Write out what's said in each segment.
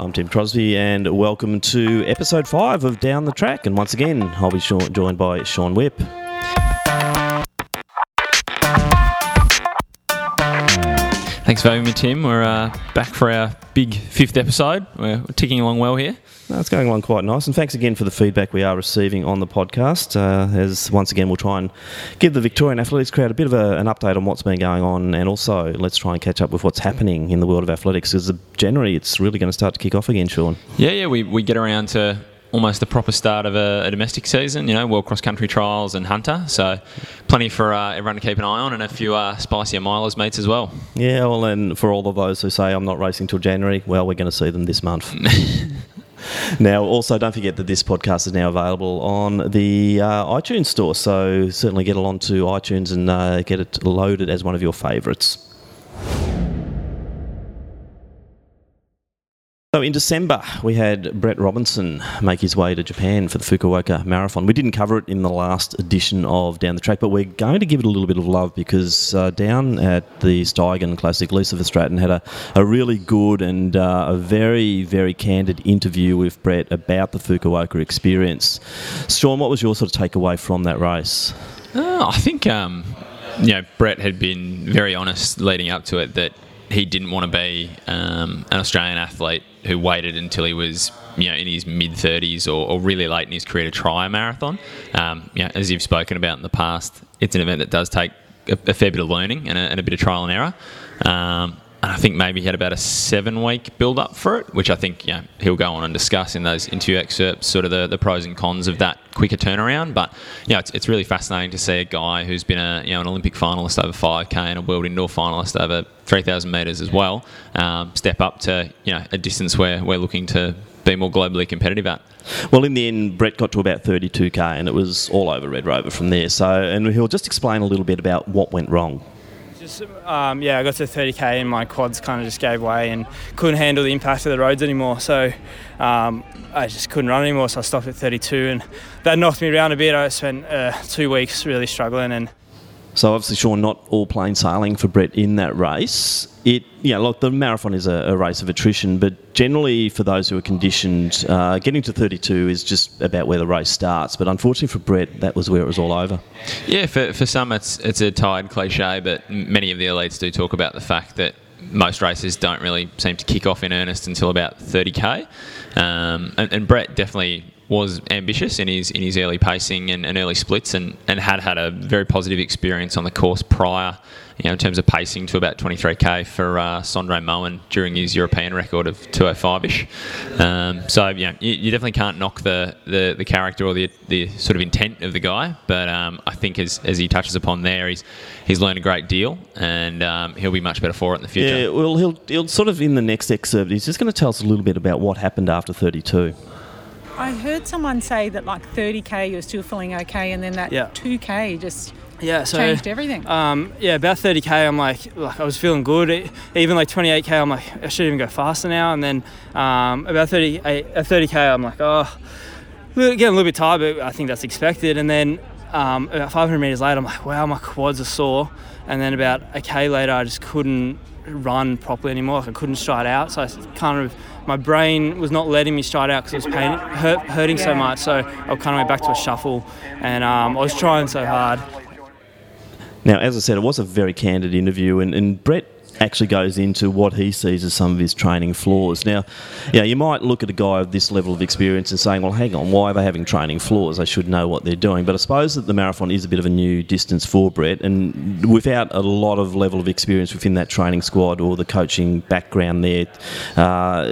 I'm Tim Crosby, and welcome to episode five of Down the Track. And once again, I'll be joined by Sean Whipp. Thanks for having me, Tim. We're uh, back for our big fifth episode. We're ticking along well here. No, it's going along quite nice, and thanks again for the feedback we are receiving on the podcast. Uh, as once again, we'll try and give the Victorian athletics crowd a bit of a, an update on what's been going on, and also let's try and catch up with what's happening in the world of athletics. Because generally, it's really going to start to kick off again, Sean. Yeah, yeah, we, we get around to almost the proper start of a, a, domestic season, you know, World Cross Country Trials and Hunter. So plenty for uh, everyone to keep an eye on and a few uh, spicier milers meets as well. Yeah, well, and for all of those who say I'm not racing till January, well, we're going to see them this month. now, also, don't forget that this podcast is now available on the uh, iTunes store. So certainly get along to iTunes and uh, get it loaded as one of your favourites. So in December, we had Brett Robinson make his way to Japan for the Fukuoka Marathon. We didn't cover it in the last edition of Down the Track, but we're going to give it a little bit of love because uh, down at the Steigen Classic, Lisa Verstraeten had a, a really good and uh, a very, very candid interview with Brett about the Fukuoka experience. Sean, what was your sort of takeaway from that race? Oh, I think um, you know Brett had been very honest leading up to it that he didn't want to be um, an Australian athlete who waited until he was you know in his mid 30s or, or, really late in his career to try a marathon. Um, you know, as you've spoken about in the past, it's an event that does take a, a fair bit of learning and a, and a, bit of trial and error. Um, and I think maybe he had about a seven week build up for it, which I think he'll go on and discuss in those interview excerpts, sort of the, the pros and cons of that quicker turnaround. But yeah, it's, it's really fascinating to see a guy who's been a you know an Olympic finalist over 5k and a world indoor finalist over 3,000 metres as well, um, step up to you know a distance where we're looking to be more globally competitive at. Well, in the end, Brett got to about 32k, and it was all over Red Rover from there. So, and he'll just explain a little bit about what went wrong. Just, um, yeah, I got to 30k and my quads kind of just gave way and couldn't handle the impact of the roads anymore. So um, I just couldn't run anymore. So I stopped at 32 and that knocked me around a bit. I spent uh, two weeks really struggling and so obviously, Sean, not all plain sailing for Brett in that race. It, yeah, look, the marathon is a, a race of attrition, but generally for those who are conditioned, uh, getting to 32 is just about where the race starts. But unfortunately for Brett, that was where it was all over. Yeah, for, for some it's it's a tired cliche, but many of the elites do talk about the fact that most races don't really seem to kick off in earnest until about 30k. Um, and, and Brett definitely was ambitious in his in his early pacing and, and, early splits, and, and had had a very positive experience on the course prior, you know, in terms of pacing to about 23k for uh, Sondre Moen during his European record of 205ish. Um, so yeah, you, you, definitely can't knock the, the, the, character or the, the sort of intent of the guy, but um, I think as, as he touches upon there, he's he's learned a great deal, and um, he'll be much better for it in the future. Yeah, well, he'll he'll sort of in the next excerpt, he's just going to tell us a little bit about what happened after 32. I heard someone say that like 30k you're still feeling okay, and then that yeah. 2k just yeah, so, changed everything. Um, yeah, about 30k, I'm like, like I was feeling good. Even like 28k, I'm like, I should even go faster now. And then um, about 30, at 30k, I'm like, oh, getting a little bit tired, but I think that's expected. And then um, about 500 meters later, I'm like, wow, my quads are sore. And then about a k later, I just couldn't run properly anymore. Like I couldn't stride out, so I kind of my brain was not letting me stride out because it was pain, hurt, hurting so much. So I kind of went back to a shuffle, and um, I was trying so hard. Now, as I said, it was a very candid interview, and, and Brett actually goes into what he sees as some of his training flaws. Now, yeah, you might look at a guy of this level of experience and saying, well, hang on, why are they having training flaws? They should know what they're doing. But I suppose that the marathon is a bit of a new distance for Brett, and without a lot of level of experience within that training squad or the coaching background there, uh,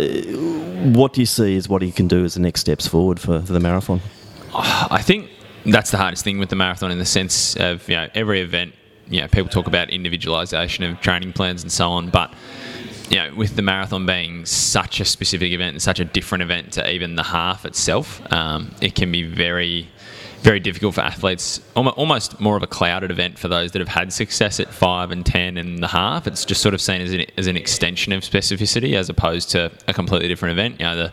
what do you see as what he can do as the next steps forward for, for the marathon? I think that's the hardest thing with the marathon in the sense of you know every event you know, people talk about individualization of training plans and so on, but you know, with the marathon being such a specific event and such a different event to even the half itself, um, it can be very very difficult for athletes. Almost more of a clouded event for those that have had success at five and ten and the half. It's just sort of seen as an, as an extension of specificity as opposed to a completely different event. You know, the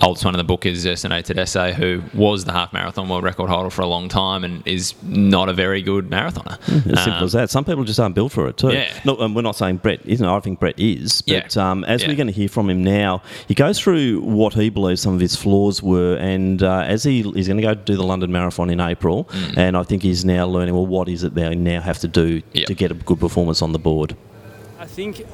oldest one in the book is Zersenay Tadese, who was the half marathon world record holder for a long time and is not a very good marathoner. Mm, as simple um, as that. Some people just aren't built for it too. Yeah. No, um, we're not saying Brett isn't. I think Brett is. But yeah. um, as yeah. we're going to hear from him now, he goes through what he believes some of his flaws were, and uh, as he he's going to go do the London Marathon in April, mm. and I think he's now learning well what is it they now have to do yep. to get a good performance on the board. I think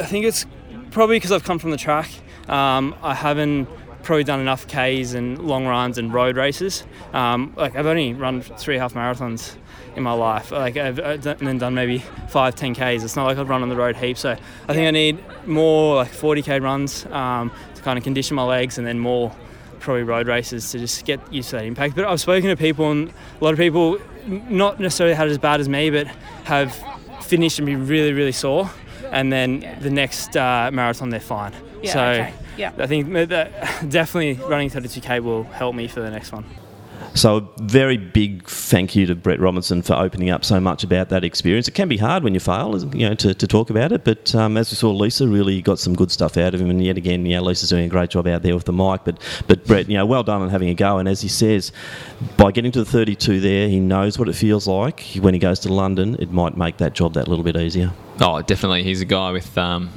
I think it's probably because I've come from the track. Um, I haven't probably done enough Ks and long runs and road races. Um, like I've only run three half marathons in my life. Like I've, then done maybe five, 10 Ks. It's not like I've run on the road heaps. So I think I need more like 40k runs um, to kind of condition my legs, and then more probably road races to just get used to that impact. But I've spoken to people, and a lot of people not necessarily had it as bad as me, but have finished and be really, really sore. And then yeah. the next uh, marathon, they're fine. Yeah, so okay. yeah. I think that definitely running 32k will help me for the next one. So, a very big thank you to Brett Robinson for opening up so much about that experience. It can be hard when you fail, you know, to, to talk about it. But um, as we saw, Lisa really got some good stuff out of him. And yet again, you know, Lisa's doing a great job out there with the mic. But, but Brett, you know, well done on having a go. And as he says, by getting to the 32 there, he knows what it feels like. When he goes to London, it might make that job that little bit easier. Oh, definitely. He's a guy with um,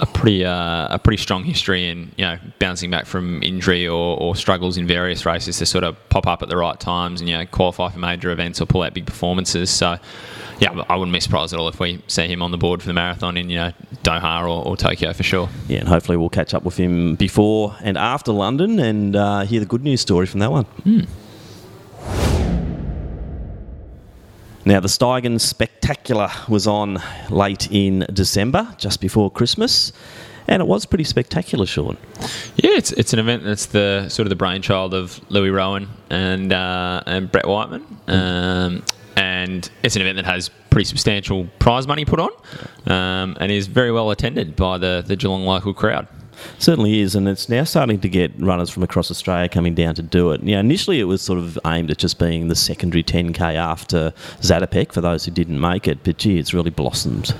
a pretty uh, a pretty strong history in you know bouncing back from injury or, or, struggles in various races to sort of pop up at the right times and you know qualify for major events or pull out big performances. So yeah, I wouldn't be surprised at all if we see him on the board for the marathon in you know Doha or, or Tokyo for sure. Yeah, and hopefully we'll catch up with him before and after London and uh, hear the good news story from that one. Mm. Now, the Steigen Spectacular was on late in December, just before Christmas, and it was pretty spectacular, Sean. Yeah, it's, it's an event that's the sort of the brainchild of Louis Rowan and uh, and Brett Whiteman, um, and it's an event that has pretty substantial prize money put on, um, and is very well attended by the the Geelong local crowd. Certainly is, and it's now starting to get runners from across Australia coming down to do it. You know, initially it was sort of aimed at just being the secondary 10k after Zatopek for those who didn't make it, but gee, it's really blossomed.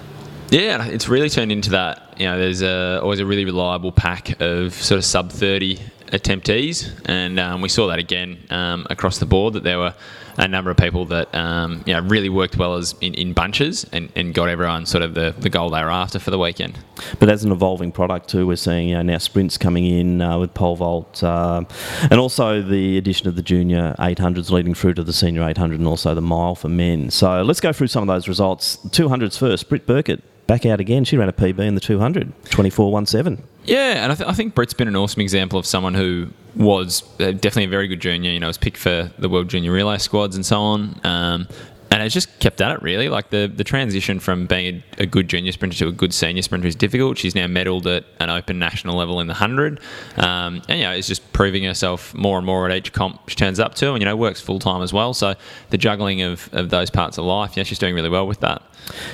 Yeah, it's really turned into that. You know, there's a, always a really reliable pack of sort of sub 30 attemptees, and um, we saw that again um, across the board that there were a number of people that um, you know, really worked well as in, in bunches and, and, got everyone sort of the, the goal they were after for the weekend. But as an evolving product too, we're seeing you know, now sprints coming in uh, with pole vault, uh, and also the addition of the junior 800s leading through to the senior 800 and also the mile for men. So let's go through some of those results. 200s first. Britt Burkett back out again. She ran a PB in the 200, 24.17. Yeah, and I, th- I think Britt's been an awesome example of someone who was uh, definitely a very good junior. You know, was picked for the World Junior Relay squads and so on. Um, and has just kept at it really. Like the, the transition from being a, good junior sprinter to a good senior sprinter is difficult. She's now medalled at an open national level in the hundred, um, and know is just proving herself more and more at each comp she turns up to, and you know works full time as well. So the juggling of, of those parts of life, yeah, she's doing really well with that.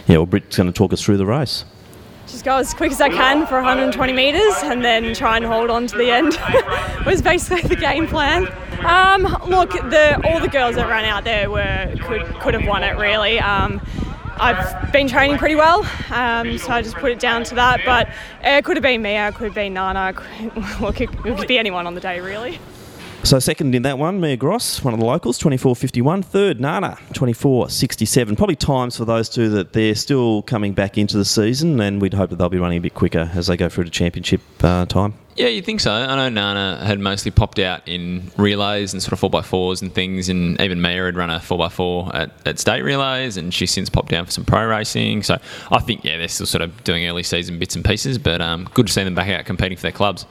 Yeah, well, Britt's going to talk us through the race just go as quick as I can for 120 metres and then try and hold on to the end was basically the game plan. Um, look, the, all the girls that ran out there were could could have won it really. Um, I've been training pretty well, um, so I just put it down to that. But it could have been me, it could have been Nana. Look, it could be anyone on the day really. So second in that one, Mia Gross, one of the locals, 24.51. Third, Nana, 24.67. Probably times for those two that they're still coming back into the season, and we'd hope that they'll be running a bit quicker as they go through to championship uh, time. Yeah, you'd think so. I know Nana had mostly popped out in relays and sort of 4x4s and things, and even Mia had run a 4x4 at, at state relays, and she's since popped down for some pro racing. So I think, yeah, they're still sort of doing early season bits and pieces, but um, good to see them back out competing for their clubs.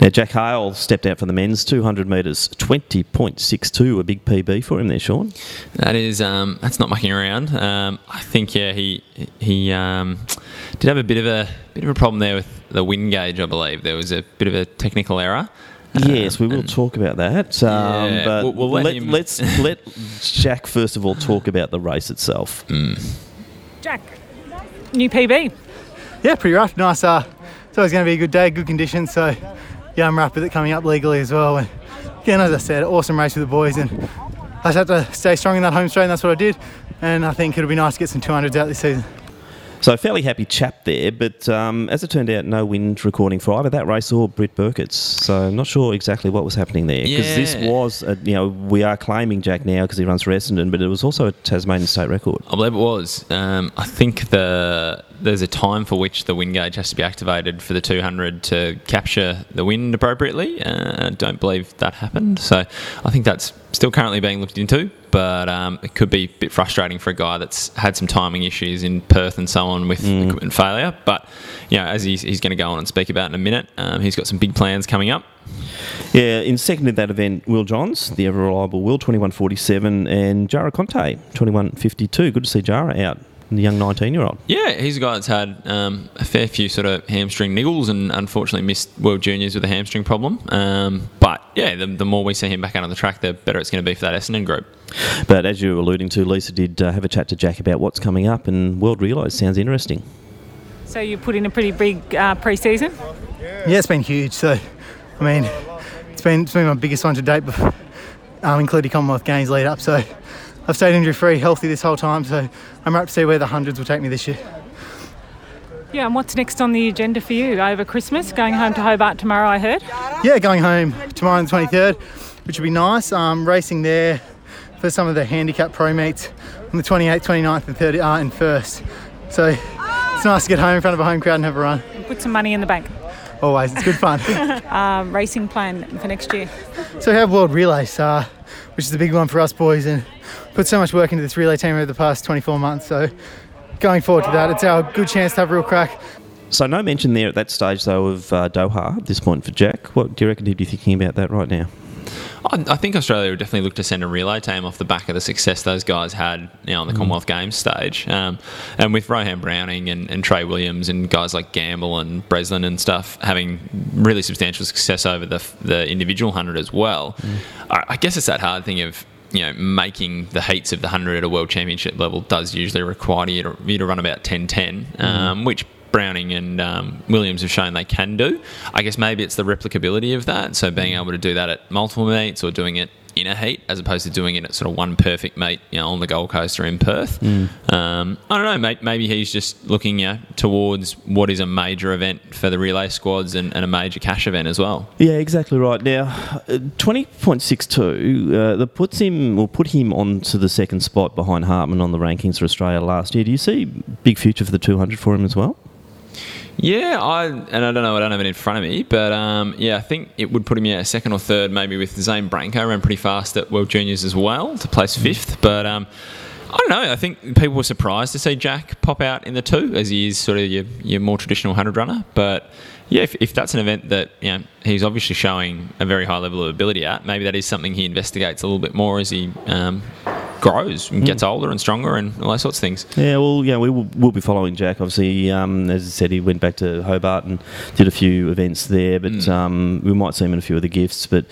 Now, Jack Hale stepped out for the men's 200 metres, 20.62, a big PB for him there, Sean. That is, um, that's not mucking around. Um, I think, yeah, he, he um, did have a bit of a bit of a problem there with the wind gauge, I believe. There was a bit of a technical error. Yes, we will um, talk about that. Um, yeah, but we'll, we'll let us let, let Jack first of all talk about the race itself. Mm. Jack, new PB. Yeah, pretty rough. Nice. Uh, it's always going to be a good day, good conditions. So yeah, I'm wrapped with it coming up legally as well. And again, as I said, awesome race with the boys, and I just had to stay strong in that home straight, and that's what I did. And I think it'll be nice to get some 200s out this season. So fairly happy chap there, but um, as it turned out, no wind recording for either that race or Britt Burkett's. So I'm not sure exactly what was happening there because Yeah. this was, a, you know, we are claiming Jack now because he runs for Essendon, but it was also a Tasmanian state record. I believe it was. Um, I think the there's a time for which the wind gauge has to be activated for the 200 to capture the wind appropriately. Uh, I don't believe that happened, so I think that's still currently being looked into. But um, it could be a bit frustrating for a guy that's had some timing issues in Perth and so on with equipment failure. But you know, as he's, he's going to go on and speak about in a minute, um, he's got some big plans coming up. Yeah, in second in that event, Will Johns, the ever reliable Will, 21.47, and Jara Conte, 21.52. Good to see Jara out, young 19 year old. Yeah, he's a guy that's had um, a fair few sort of hamstring niggles and unfortunately missed World Juniors with a hamstring problem. Um, but yeah, the, the more we see him back out on the track, the better it's going to be for that Essendon group. But as you were alluding to, Lisa did uh, have a chat to Jack about what's coming up, and World Relays sounds interesting. So you put in a pretty big uh, pre-season. Yeah, it's been huge. So, I mean, it's been it's been my biggest one to date, bef- um, including Commonwealth Games lead up. So, I've stayed injury free, healthy this whole time. So, I'm up to see where the hundreds will take me this year. Yeah, and what's next on the agenda for you over Christmas? Going home to Hobart tomorrow, I heard. Yeah, going home tomorrow on the 23rd, which will be nice. Um, racing there for some of the handicap pro meets on the 28th, 29th, and 30th, uh, and first. So it's nice to get home in front of a home crowd and have a run. Put some money in the bank. Always, it's good fun. Um, racing plan for next year. so we have World Relays, uh, which is a big one for us boys, and put so much work into this relay team over the past 24 months. So going forward to that, it's our good chance to have a real crack. So, no mention there at that stage, though, of uh, Doha at this point for Jack. What do you reckon he'd be thinking about that right now? I, I think Australia would definitely look to send a relay team off the back of the success those guys had you know, on the Commonwealth Games stage. Um, and with Rohan Browning and, and Trae Williams and guys like Gamble and Breslin and stuff having really substantial success over the, the individual 100 as well, I, I guess it's that hard thing of you know, making the heats of the 100 at a world championship level does usually require you to, you to run about 10 10, um, which Browning and um, Williams have shown they can do. I guess maybe it's the replicability of that. So being able to do that at multiple meets or doing it in a heat as opposed to doing it at sort of one perfect meet, you know, on the Gold Coast or in Perth. Um, I don't know. May- Maybe he's just looking you know, towards what is a major event for the relay squads and, and a major cash event as well. Yeah, exactly right. Now, uh, twenty point six two, uh, that puts him or put him onto the second spot behind Hartmann on the rankings for Australia last year. Do you see big future for the two hundred for him as well? Yeah, I and I don't know, I don't have it in front of me, but um, yeah, I think it would put him yeah second or third, maybe with Zane Branko ran pretty fast at World Juniors as well to place fifth. But um, I don't know. I think people were surprised to see Jack pop out in the two, as he is sort of your, your more traditional hundred runner. But yeah, if, if that's an event that you know he's obviously showing a very high level of ability at, maybe that is something he investigates a little bit more as he um, grows and gets older and stronger and all those sorts of things. Yeah, well, yeah, we will we'll be following Jack. Obviously, um, as I said, he went back to Hobart and did a few events there, but um, we might see him in a few of the gifts. But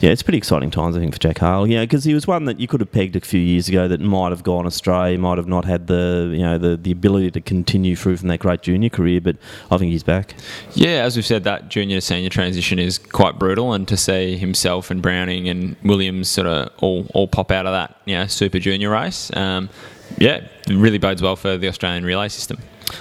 yeah, it's pretty exciting times, I think, for Jack Hale. Yeah, because he was one that you could have pegged a few years ago that might have gone astray, might have not had the you know the, the ability to continue through from that great junior career. But I think he's back. Yeah, as we've said, that junior to senior transition is quite brutal, and to see himself and Browning and Williams sort of all, all pop out of that, you know, super junior race, um, yeah, really bodes well for the Australian relay system.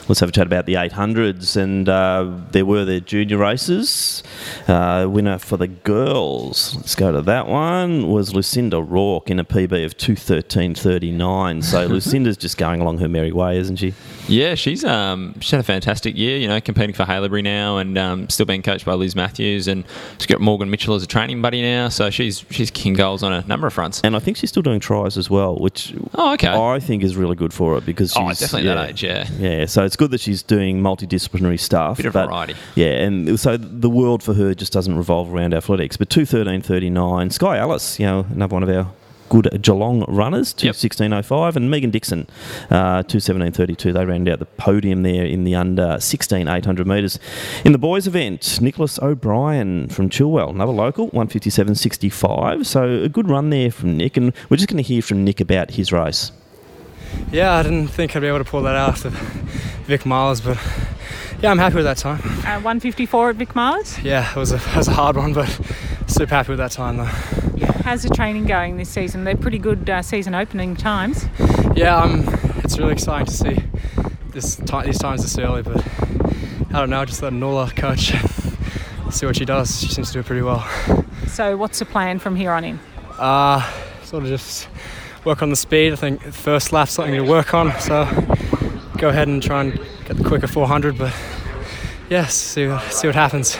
Let's have a chat about the 800s. And uh, there were the junior races. Uh, winner for the girls, let's go to that one, was Lucinda Rourke in a PB of 213.39. So Lucinda's just going along her merry way, isn't she? Yeah, she's um, she's had a fantastic year. You know, competing for Haileybury now, and um, still being coached by Liz Matthews, and she's got Morgan Mitchell as a training buddy now. So she's she's kicking goals on a number of fronts. And I think she's still doing tries as well, which Oh, okay. I think is really good for her because she's Oh, definitely that age, yeah. Yeah, so it's good that she's doing multidisciplinary stuff. Bit of but- variety. Yeah, and so the world for her just doesn't revolve around athletics. But 213.39, Sky Alice, you know, another one of our good Geelong runners, Yep. 216.05, and Megan Dixon, uh, 217.32. They rounded out the podium there in the under 16 800 metres. In the boys' event, Nicholas O'Brien from Chilwell, another local, 157.65. So a good run there from Nick, and we're just going to hear from Nick about his race. Yeah, I didn't think I'd be able to pull that out after Vic Milers, but yeah, I'm happy with that time. Uh, 154 at Vic Milers? Yeah, it was a, it was a hard one, but super happy with that time though. Yeah. How's the training going this season? They're pretty good uh, season opening times. Yeah, um, it's really exciting to see this these times this early, but I don't know, just let Nola coach, see what she does. She seems to do it pretty well. So, what's the plan from here on in? Uh, sort of just work on the speed. I think first lap's something to work on, so go ahead and try and get the quicker 400, but yes, see, see what happens.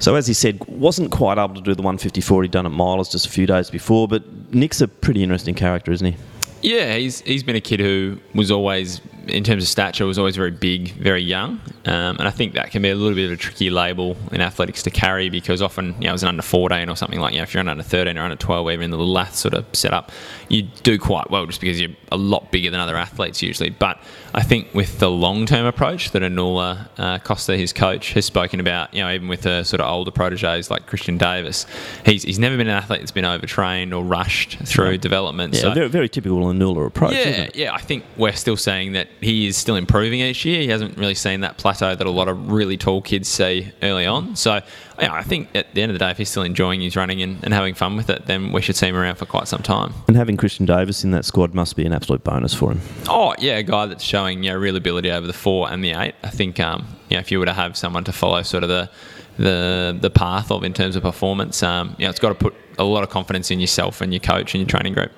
So as he said, wasn't quite able to do the 154 he'd done at Milers just a few days before, but Nick's a pretty interesting character, isn't he? Yeah, he's he's been a kid who was always in terms of stature, was always very big, very young, um, and I think that can be a little bit of a tricky label in athletics to carry because often, you know, as an under 14 or something like, you know, if you're under 13 or under 12, even in the little lath sort of setup, you do quite well just because you're a lot bigger than other athletes usually. But I think with the long-term approach that Anula uh, Costa, his coach, has spoken about, you know, even with the sort of older proteges like Christian Davis, he's, he's never been an athlete that's been overtrained or rushed through development. Yeah, so, very, very typical Anula approach. yeah, yeah. I think we're still saying that he is still improving each year. He hasn't really seen that plateau that a lot of really tall kids see early on. So yeah, I think at the end of the day, if he's still enjoying his running and, and having fun with it, then we should see him around for quite some time. And having Christian Davis in that squad must be an absolute bonus for him. Oh yeah, a guy that's showing you know, real ability over the four and the eight. I think um, you know, if you were to have someone to follow sort of the the the path of in terms of performance, um, you know, it's got to put a lot of confidence in yourself and your coach and your training group.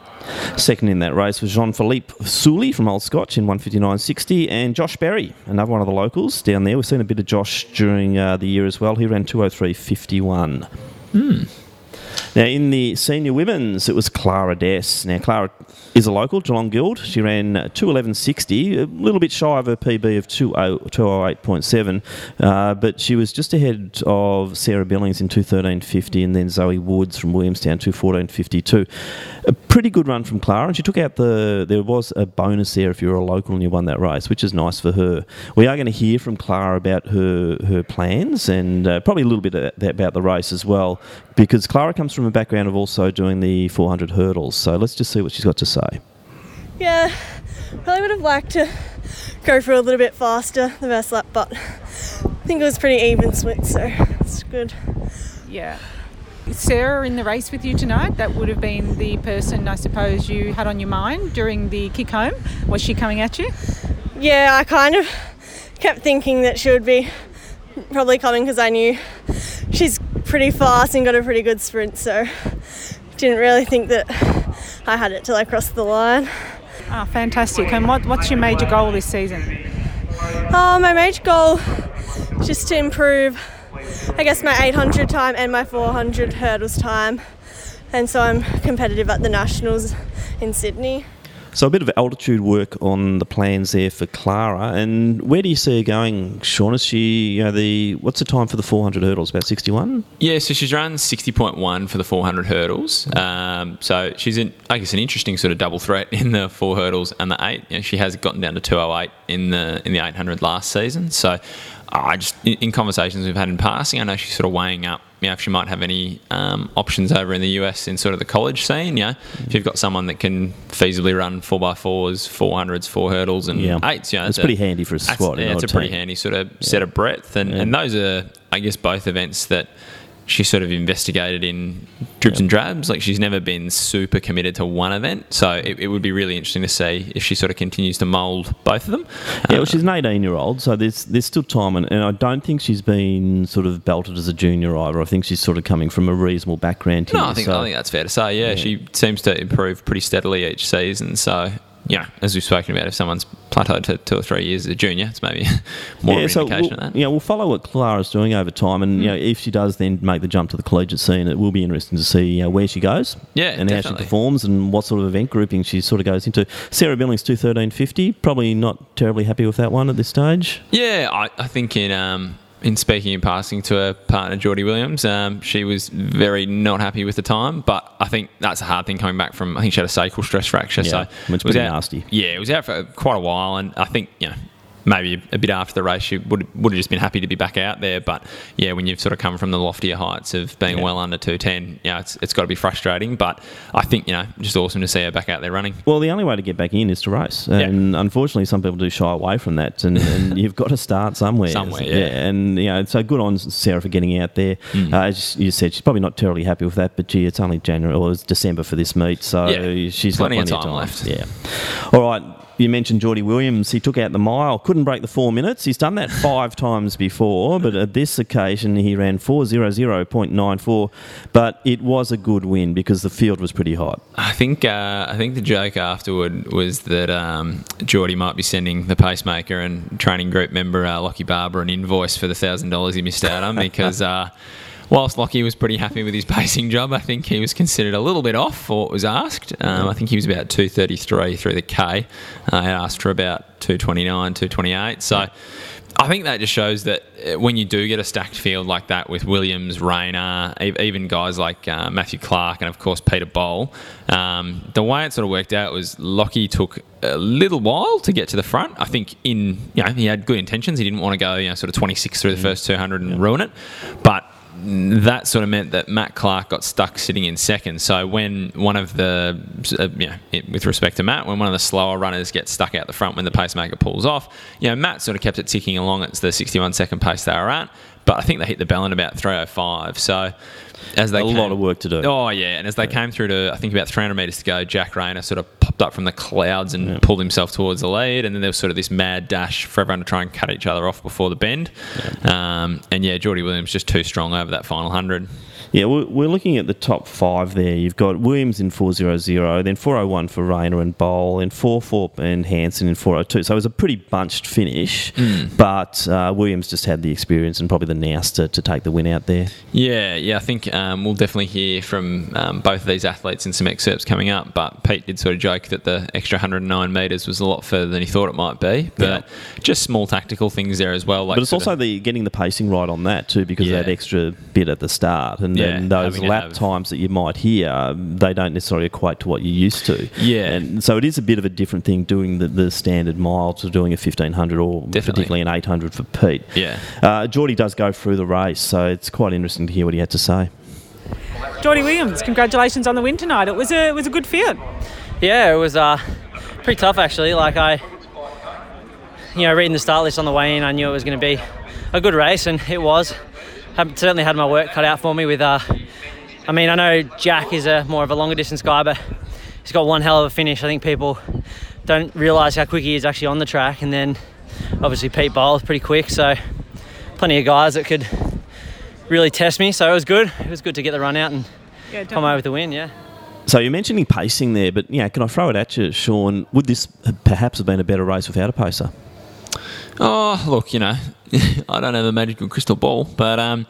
Second in that race was Jean Philippe Souli from Old Scotch in 159.60 and Josh Berry, another one of the locals down there. We've seen a bit of Josh during uh, the year as well. He ran 203.51. Hmm. Now, in the senior women's, it was Clara Dess. Now, Clara is a local, Geelong Guild. She ran 211.60, a little bit shy of her PB of 208.7, uh, but she was just ahead of Sarah Billings in 213.50 and then Zoe Woods from Williamstown 214.52. A pretty good run from Clara, and she took out the. There was a bonus there if you were a local and you won that race, which is nice for her. We are going to hear from Clara about her, her plans and uh, probably a little bit about the race as well, because Clara comes from a background of also doing the 400 hurdles. So let's just see what she's got to say. Yeah, probably would have liked to go for a little bit faster the first lap, but I think it was pretty even split, so it's good. Yeah. Sarah in the race with you tonight? That would have been the person I suppose you had on your mind during the kick home. Was she coming at you? Yeah, I kind of kept thinking that she would be probably coming because I knew she's pretty fast and got a pretty good sprint, so didn't really think that I had it till I crossed the line. Ah, fantastic. And what, what's your major goal this season? Uh, my major goal is just to improve, I guess, my 800 time and my 400 hurdles time. And so I'm competitive at the Nationals in Sydney. So a bit of altitude work on the plans there for Clara. And where do you see her going, Sean? Is she, you know, the what's the time for the 400 hurdles? About 61? Yeah, so she's run 60.1 for the 400 hurdles. Um, so she's, in, I guess, an interesting sort of double threat in the four hurdles and the eight. You know, she has gotten down to 208 in the in the 800 last season. So I just in, in conversations we've had in passing, I know she's sort of weighing up you know, if she might have any um, options over in the US in sort of the college scene. Yeah, mm-hmm. if you've got someone that can feasibly run four x fours, four hundreds, four hurdles, and yeah. eights, yeah, it's pretty handy for a squad. Yeah, it's a pretty handy sort of yeah. set of breadth, and, yeah. and those are, I guess, both events that she sort of investigated in dribs yep. and drabs. Like she's never been super committed to one event, so it, it, would be really interesting to see if she sort of continues to mould both of them. Yeah, uh, well, she's an 18 year old, so there's there's still time, and, and, I don't think she's been sort of belted as a junior either. I think she's sort of coming from a reasonable background. Here, no, I think so. I think that's fair to say. Yeah, yeah, she seems to improve pretty steadily each season, so you know, as we've spoken about, if someone's plateaued to two or three years as a junior, it's maybe more yeah, of an so indication we'll, of that. Yeah, we'll follow what Clara's doing over time, and mm. you know, if she does then make the jump to the collegiate scene, it will be interesting to see you know, where she goes, yeah, and definitely. how she performs, and what sort of event grouping she sort of goes into. Sarah Billings two thirteen fifty, probably not terribly happy with that one at this stage. Yeah, I, I think in. Um, in speaking and passing to her partner Geordie Williams, um, she was very not happy with the time. But I think that's a hard thing coming back from. I think she had a sacral stress fracture, yeah, so it was out, nasty. Yeah, it was out for quite a while, and I think you know maybe a bit after the race, you would would have just been happy to be back out there. But yeah, when you've sort of come from the loftier heights of being well under 210, yeah, it's, it's got to be frustrating. But I think, you know, just awesome to see her back out there running. Well, the only way to get back in is to race, and unfortunately, some people do shy away from that, and, and you've got to start somewhere. Somewhere, yeah. And you know, so good on Sarah for getting out there. Mm. Uh, as you said, she's probably not terribly happy with that, but gee, it's only January or it's December for this meet, so Yeah, she's plenty got of plenty time of time left. Yeah. All right. You mentioned Geordie Williams. He took out the mile, couldn't break the four minutes. He's done that five times before, but at this occasion he ran 400.94. But it was a good win because the field was pretty hot. I think uh, I think the joke afterward was that um, Geordie might be sending the pacemaker and training group member uh, Lockie Barber an invoice for the thousand dollars he missed out on because. Uh, Whilst Lockie was pretty happy with his pacing job, I think he was considered a little bit off for what was asked. Um, I think he was about 233 through the K. Uh, I asked for about 229, 228. So I think that just shows that uh, when you do get a stacked field like that with Williams, Rayner, even guys like uh, Matthew Clark and of course Peter Bol, um, the way it sort of worked out was Lockie took a little while to get to the front. I think in you know he had good intentions. He didn't want to go you know sort of 26 through the first 200 and ruin it, but that sort of meant that Matt Clark got stuck sitting in second. So when one of the, uh, you know, it- with respect to Matt, when one of the slower runners gets stuck out the front when the pacemaker pulls off, you know, Matt sort of kept it ticking along. It's the 61 second pace they were at, but I think they hit the bell in about 305. So as they A came- lot of work to do. Oh yeah, and as they came through to I think about 300 metres to go, Jack Rayner sort of popped up from the clouds and pulled himself towards the lead, and then there was sort of this mad dash for everyone to try and cut each other off before the bend. Um, and yeah, Geordie Williams just too strong over that final hundred. Yeah, we're, we're looking at the top five there. You've got Williams in 400, then 401 for Rayner and Bol, and 44 and Hanson in 402. So it was a pretty bunched finish, but uh, Williams just had the experience and probably the nous to, to take the win out there. Yeah, yeah, I think um, we'll definitely hear from um, both of these athletes in some excerpts coming up. But Pete did sort of joke that the extra 109 metres was a lot further than he thought it might be. But just small tactical things there as well. Like but it's also of- the getting the pacing right on that too, because Yeah. of that extra bit at the start, and Yeah, then those lap times that you might hear, they don't necessarily equate to what you're used to. Yeah. and so it is a bit of a different thing doing the, the standard mile to doing a 1500 or Definitely. particularly an 800 for Pete. Yeah. uh, Geordie does go through the race, so it's quite interesting to hear what he had to say. Geordie Williams, congratulations on the win tonight. It was a it was a good field. Yeah, it was uh, pretty tough actually. Like I, you know, reading the start list on the way in, I knew it was going to be a good race, and it was. Have certainly had my work cut out for me with. Uh, I mean, I know Jack is a more of a longer distance guy, but he's got one hell of a finish. I think people don't realise how quick he is actually on the track, and then obviously Pete Bol's pretty quick, so plenty of guys that could really test me. So it was good. It was good to get the run out and Yeah, come away with the win. Yeah. So you're mentioning pacing there, but yeah, can I throw it at you, Sean? Would this perhaps have been a better race without a pacer? Oh, look, you know, I don't have a magical crystal ball, but um,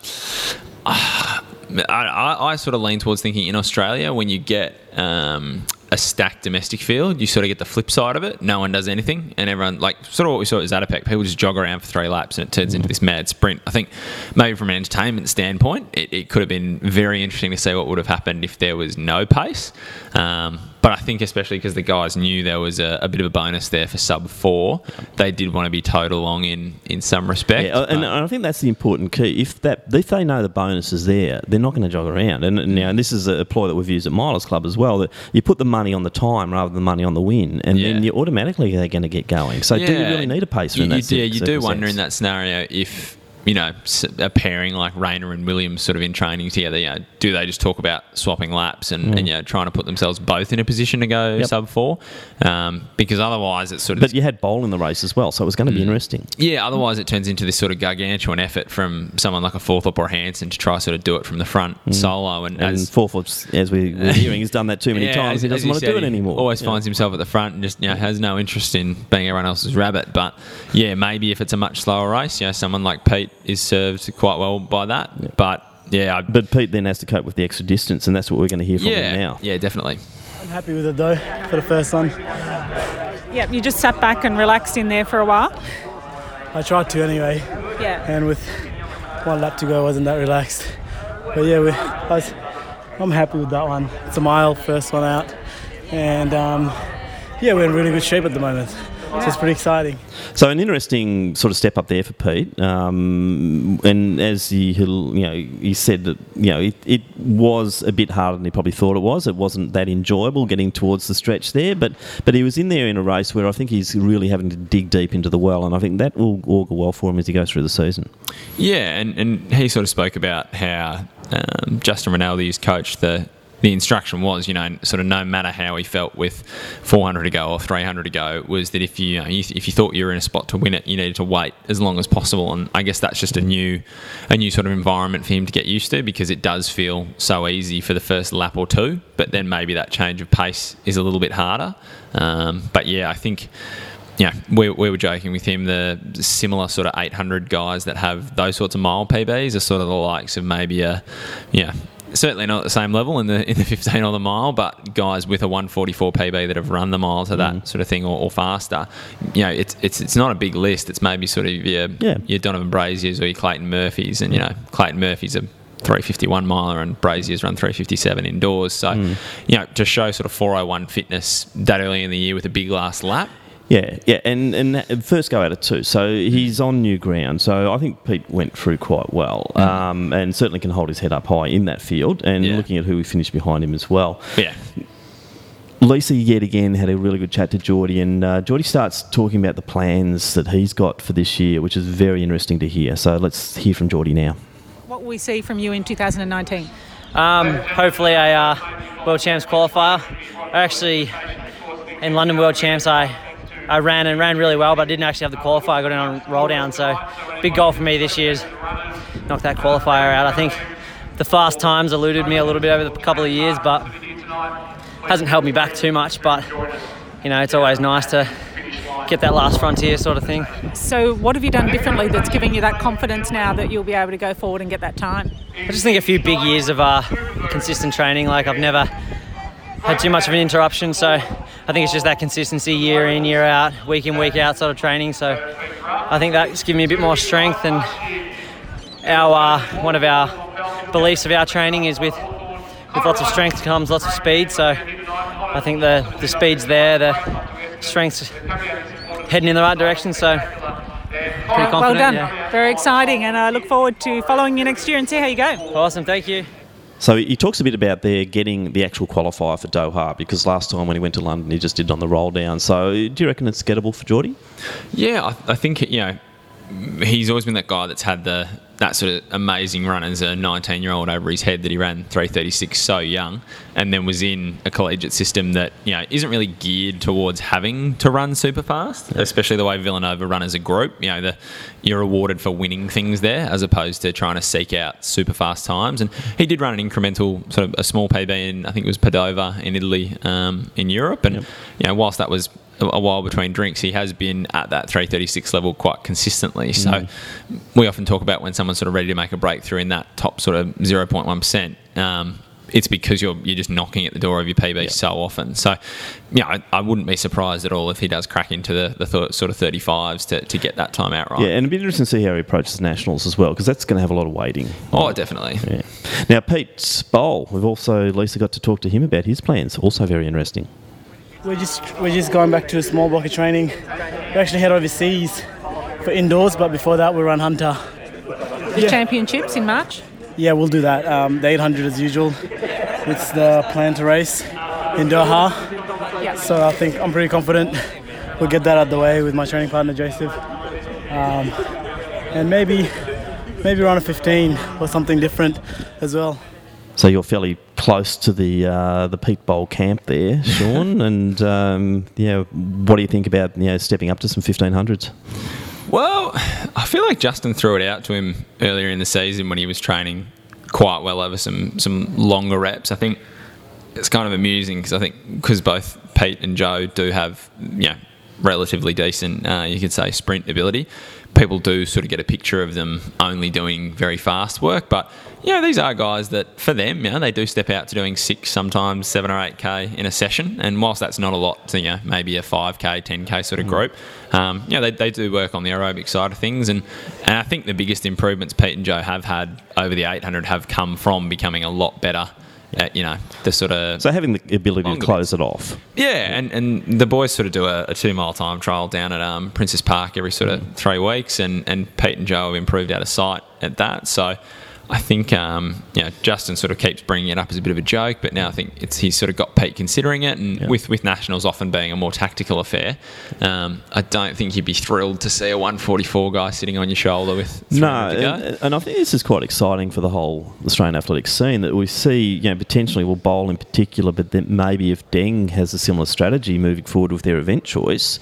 I, I, I sort of lean towards thinking in Australia when you get um, a stacked domestic field, you sort of get the flip side of it. No one does anything, and everyone like sort of what we saw at Zatopek. People just jog around for three laps, and it turns into this mad sprint. I think maybe from an entertainment standpoint, it, it could have been very interesting to see what would have happened if there was no pace. Um, but I think especially because the guys knew there was a, a bit of a bonus there for sub four, they did want to be towed along in in some respect. Yeah, and I think that's the important key. If that if they know the bonus is there, they're not going to jog around. And, and, you know, and this is a ploy that we've used at Milers Club as well. That you put the money on the time rather than the money on the win, and then you automatically they're going to get going. So do you really need a pacer You, in that you, yeah, you do wonder in that scenario if you know a pairing like Rayner and Williams sort of in training together. You know, do they just talk about swapping laps and, Mm. and you know trying to put themselves both in a position to go Yep. sub four? Um, because otherwise, it's sort of But you had Bol in the race as well, so it was going to Mm. be interesting. yeah, otherwise it turns into this sort of gargantuan effort from someone like a Forthorpe or Hanson to try sort of do it from the front Mm. solo. And, And as Forthorpe's, as we were hearing, has done that too many Yeah, times. as- He doesn't want to do it anymore. Always Yeah. finds himself at the front and just you know has no interest in being everyone else's rabbit. But yeah, maybe if it's a much slower race, you know, someone like Pete is served quite well by that. But yeah, I, But Pete then has to cope with the extra distance, and that's what we're going to hear from yeah, him now. yeah, definitely. I'm happy with it though for the first one. Yep, you just sat back and relaxed in there for a while. I tried to anyway. Yeah. And with one lap to go, I wasn't that relaxed. But yeah, we, I was, I'm happy with that one. It's a mile, first one out, and um, yeah, we're in really good shape at the moment. So it's pretty exciting. So an interesting sort of step up there for Pete, um, and as he, you know, he said that you know it, it was a bit harder than he probably thought it was. It wasn't that enjoyable getting towards the stretch there, but but he was in there in a race where I think he's really having to dig deep into the well, and I think that will augur well for him as he goes through the season. Yeah, and, and he sort of spoke about how um, Justin Rinaldi's coach, the the instruction was, you know, sort of no matter how he felt with 400 to go or 300 to go, was that if you, you know, if you thought you were in a spot to win it, you needed to wait as long as possible. And I guess that's just a new, a new sort of environment for him to get used to because it does feel so easy for the first lap or two, but then maybe that change of pace is a little bit harder. Um, but yeah, I think yeah, we, we were joking with him. The similar sort of 800 guys that have those sorts of mile PBs are sort of the likes of maybe a, yeah, certainly not at the same level in the in the 15 or the mile, but guys with a 144 PB that have run the mile to that mm. sort of thing or, or faster. You know, it's it's it's not a big list. It's maybe sort of your Yeah. your Donovan Braziers or your Clayton Murphys, and you know, Clayton Murphy's a 351 miler and Brazier's run 357 indoors. So, mm. you know, to show sort of 401 fitness that early in the year with a big last lap. Yeah, yeah, and and first go out of two, so he's on new ground. So I think Pete went through quite well, um, and certainly can hold his head up high in that field. And Yeah. looking at who he finished behind him as well, Yeah. Lisa yet again had a really good chat to Geordie, and uh, Geordie starts talking about the plans that he's got for this year, which is very interesting to hear. So let's hear from Geordie now. What will we see from you in 2019? Um, hopefully a uh, World Champs qualifier. I actually, in London World Champs, I, I ran and ran really well, but I didn't actually have the qualifier. I got in on roll down, so big goal for me this year is knock that qualifier out. I think the fast times eluded me a little bit over the couple of years, but hasn't held me back too much. But you know, it's always nice to get that last frontier sort of thing. So, what have you done differently that's giving you that confidence now that you'll be able to go forward and get that time? I just think a few big years of uh, consistent training. Like I've never had too much of an interruption, so I think it's just that consistency year in, year out, week in, week out sort of training. So I think that's given me a bit more strength. And our uh, one of our beliefs of our training is with with lots of strength comes lots of speed. So I think the the speed's there, the strength's heading in the right direction. So well done. yeah. Very exciting, and I look forward to following you next year and see how you go. Awesome, thank you. So he talks a bit about their getting the actual qualifier for Doha because last time when he went to London he just did it on the roll down. So do you reckon it's gettable for Geordie? Yeah, I, I think you know he's always been that guy that's had the that sort of amazing run as a 19 year old over his head that he ran 336 so young and then was in a collegiate system that you know isn't really geared towards having to run super fast especially the way Villanova run as a group. You know the you're rewarded for winning things there as opposed to trying to seek out super fast times. And he did run an incremental sort of a small PB in I think it was Padova in Italy um, in Europe. And you know whilst that was a while between drinks, he has been at that 336 level quite consistently. So Mm. we often talk about when someone's sort of ready to make a breakthrough in that top sort of 0.1%. Um, it's because you're you're just knocking at the door of your PB so often. So, yeah, I, I wouldn't be surprised at all if he does crack into the, the th- sort of 35s to, to get that time out right. Yeah, and it'd be interesting to see how he approaches nationals as well because that's going to have a lot of weighting. Oh, definitely. Yeah. Now, Pete's Bol, we've also, Lisa got to talk to him about his plans. Also very interesting. We're just we're just going back to a small bucket training. We actually head overseas for indoors, but before that we run hunter. The Yeah. championships in March. Yeah, we'll do that. Um, the 800 as usual. It's the plan to race in Doha. Yeah. So I think I'm pretty confident we'll get that out of the way with my training partner Joseph. Um, and maybe maybe run a 15 or something different as well. So you're fairly close to the uh, the Pete Bol camp there, Sean. and um, yeah, what do you think about you know stepping up to some 1500s? Well, I feel like Justin threw it out to him earlier in the season when he was training quite well over some some longer reps. I think it's kind of amusing because I think because both Pete and Joe do have you know relatively decent, uh, you could say, sprint ability. People do sort of get a picture of them only doing very fast work, but you know these are guys that for them, you know, they do step out to doing six, sometimes seven or eight k in a session. And whilst that's not a lot to you know maybe a five k, ten k sort of group, um, you know they, they do work on the aerobic side of things. And and I think the biggest improvements Pete and Joe have had over the 800 have come from becoming a lot better uh, you know, the sort of So having the ability to close it off. yeah, and, and the boys sort of do a, a two mile time trial down at um, Princes Park every sort of three weeks, and, and Pete and Joe have improved out of sight at that. So I think um, you know Justin sort of keeps bringing it up as a bit of a joke, but now I think it's he's sort of got Pete considering it, and with with nationals often being a more tactical affair, um, I don't think you'd be thrilled to see a 144 guy sitting on your shoulder with No, 300 and, and I think this is quite exciting for the whole Australian athletics scene that we see, you know, potentially will Bol in particular, but then maybe if Deng has a similar strategy moving forward with their event choice,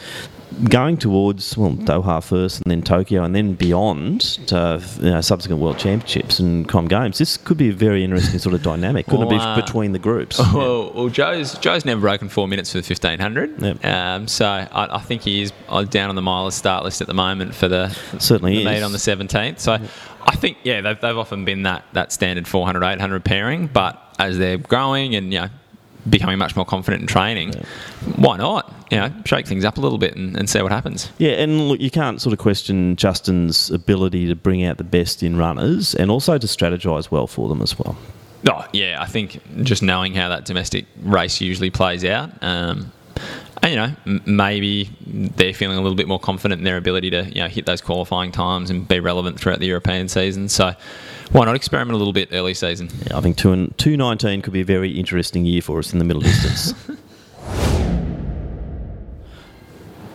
going towards well Doha first and then Tokyo and then beyond to you know, subsequent World Championships and Com Games, this could be a very interesting sort of dynamic, couldn't Well, it uh, be between the groups? Well, well, Joe's Joe's never broken four minutes for the fifteen hundred. Um, so I, I think he is uh, down on the milers start list at the moment for the certainly the meet on the seventeenth. So I think yeah, they've, they've often been that that standard 400, 800 pairing. But as they're growing and you know becoming much more confident in training, why not? You know, shake things up a little bit and, and see what happens. Yeah, and look, you can't sort of question Justin's ability to bring out the best in runners and also to strategise well for them as well. Oh, yeah, I think just knowing how that domestic race usually plays out, um, and, you know, m- maybe they're feeling a little bit more confident in their ability to, you know, hit those qualifying times and be relevant throughout the European season. So, why not experiment a little bit early season? Yeah, I think two and two nineteen could be a very interesting year for us in the middle distance.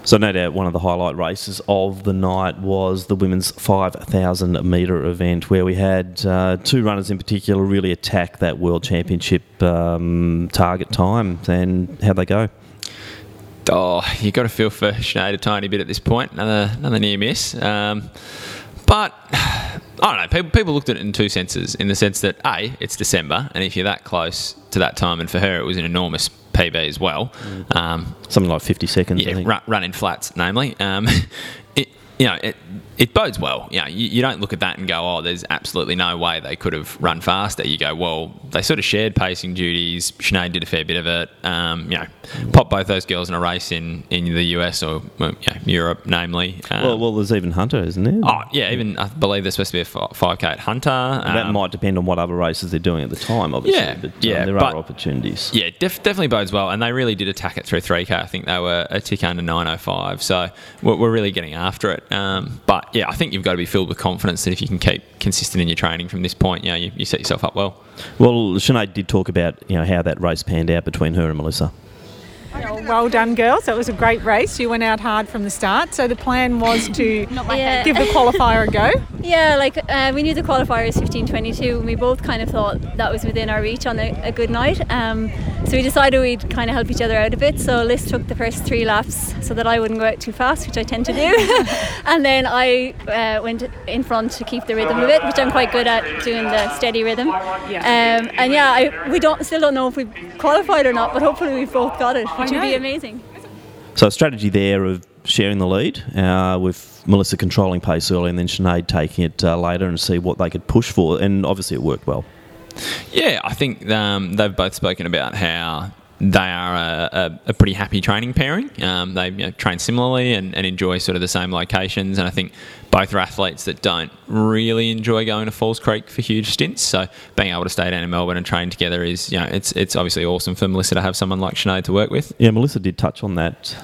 So no doubt one of the highlight races of the night was the women's 5,000 metre event where we had uh, two runners in particular really attack that World Championship um, target time and how'd they go? Oh, you got to feel for Sinead a tiny bit at this point. Another another near miss. Um, but I don't know. People, people looked at it in two senses. In the sense that a, it's December, and if you're that close to that time, and for her it was an enormous PB as well. Um, Something like 50 seconds, Yeah, run, run in flats, namely. Um, it, you know, it, it bodes well. You, know, you, you don't look at that and go, oh, there's absolutely no way they could have run faster. You go, well, they sort of shared pacing duties. Sinead did a fair bit of it. Um, you know, pop both those girls in a race in, in the US or well, you know, Europe, namely. Um, well, well, there's even Hunter, isn't there? Oh, yeah, even I believe there's supposed to be a 5K at Hunter. that Um, might depend on what other races they're doing at the time, obviously. Yeah, but, um, yeah, there but- are opportunities. Yeah, def- definitely bodes well, and they really did attack it through 3K. I think they were a tick under 905, so we're, we're really getting after it. Um, but yeah, I think you've got to be filled with confidence that if you can keep consistent in your training from this point, you know, you, you set yourself up well. Well, Sinead did talk about you know how that race panned out between her and Melissa. Well, well done, girls. That was a great race. You went out hard from the start. So the plan was to Yeah. give the qualifier a go. Yeah, like uh, we knew the qualifier was 15:22, and we both kind of thought that was within our reach on a, a good night. Um, so we decided we'd kind of help each other out a bit. So Liz took the first three laps so that I wouldn't go out too fast, which I tend to do, and then I uh, went in front to keep the rhythm a bit, which I'm quite good at doing the steady rhythm. Um, and yeah, I, we don't still don't know if we qualified or not, but hopefully we've both got it, which would be amazing. So a strategy there of sharing the lead uh, with Melissa controlling pace early and then Sinead taking it uh, later and see what they could push for. And obviously it worked well. Yeah, I think um, they've both spoken about how they are a, a, a pretty happy training pairing. Um, they you know, train similarly and, and enjoy sort of the same locations. And I think both are athletes that don't really enjoy going to Falls Creek for huge stints. So being able to stay down in Melbourne and train together is, you know, it's it's obviously awesome for Melissa to have someone like Sinead to work with. Yeah, Melissa did touch on that.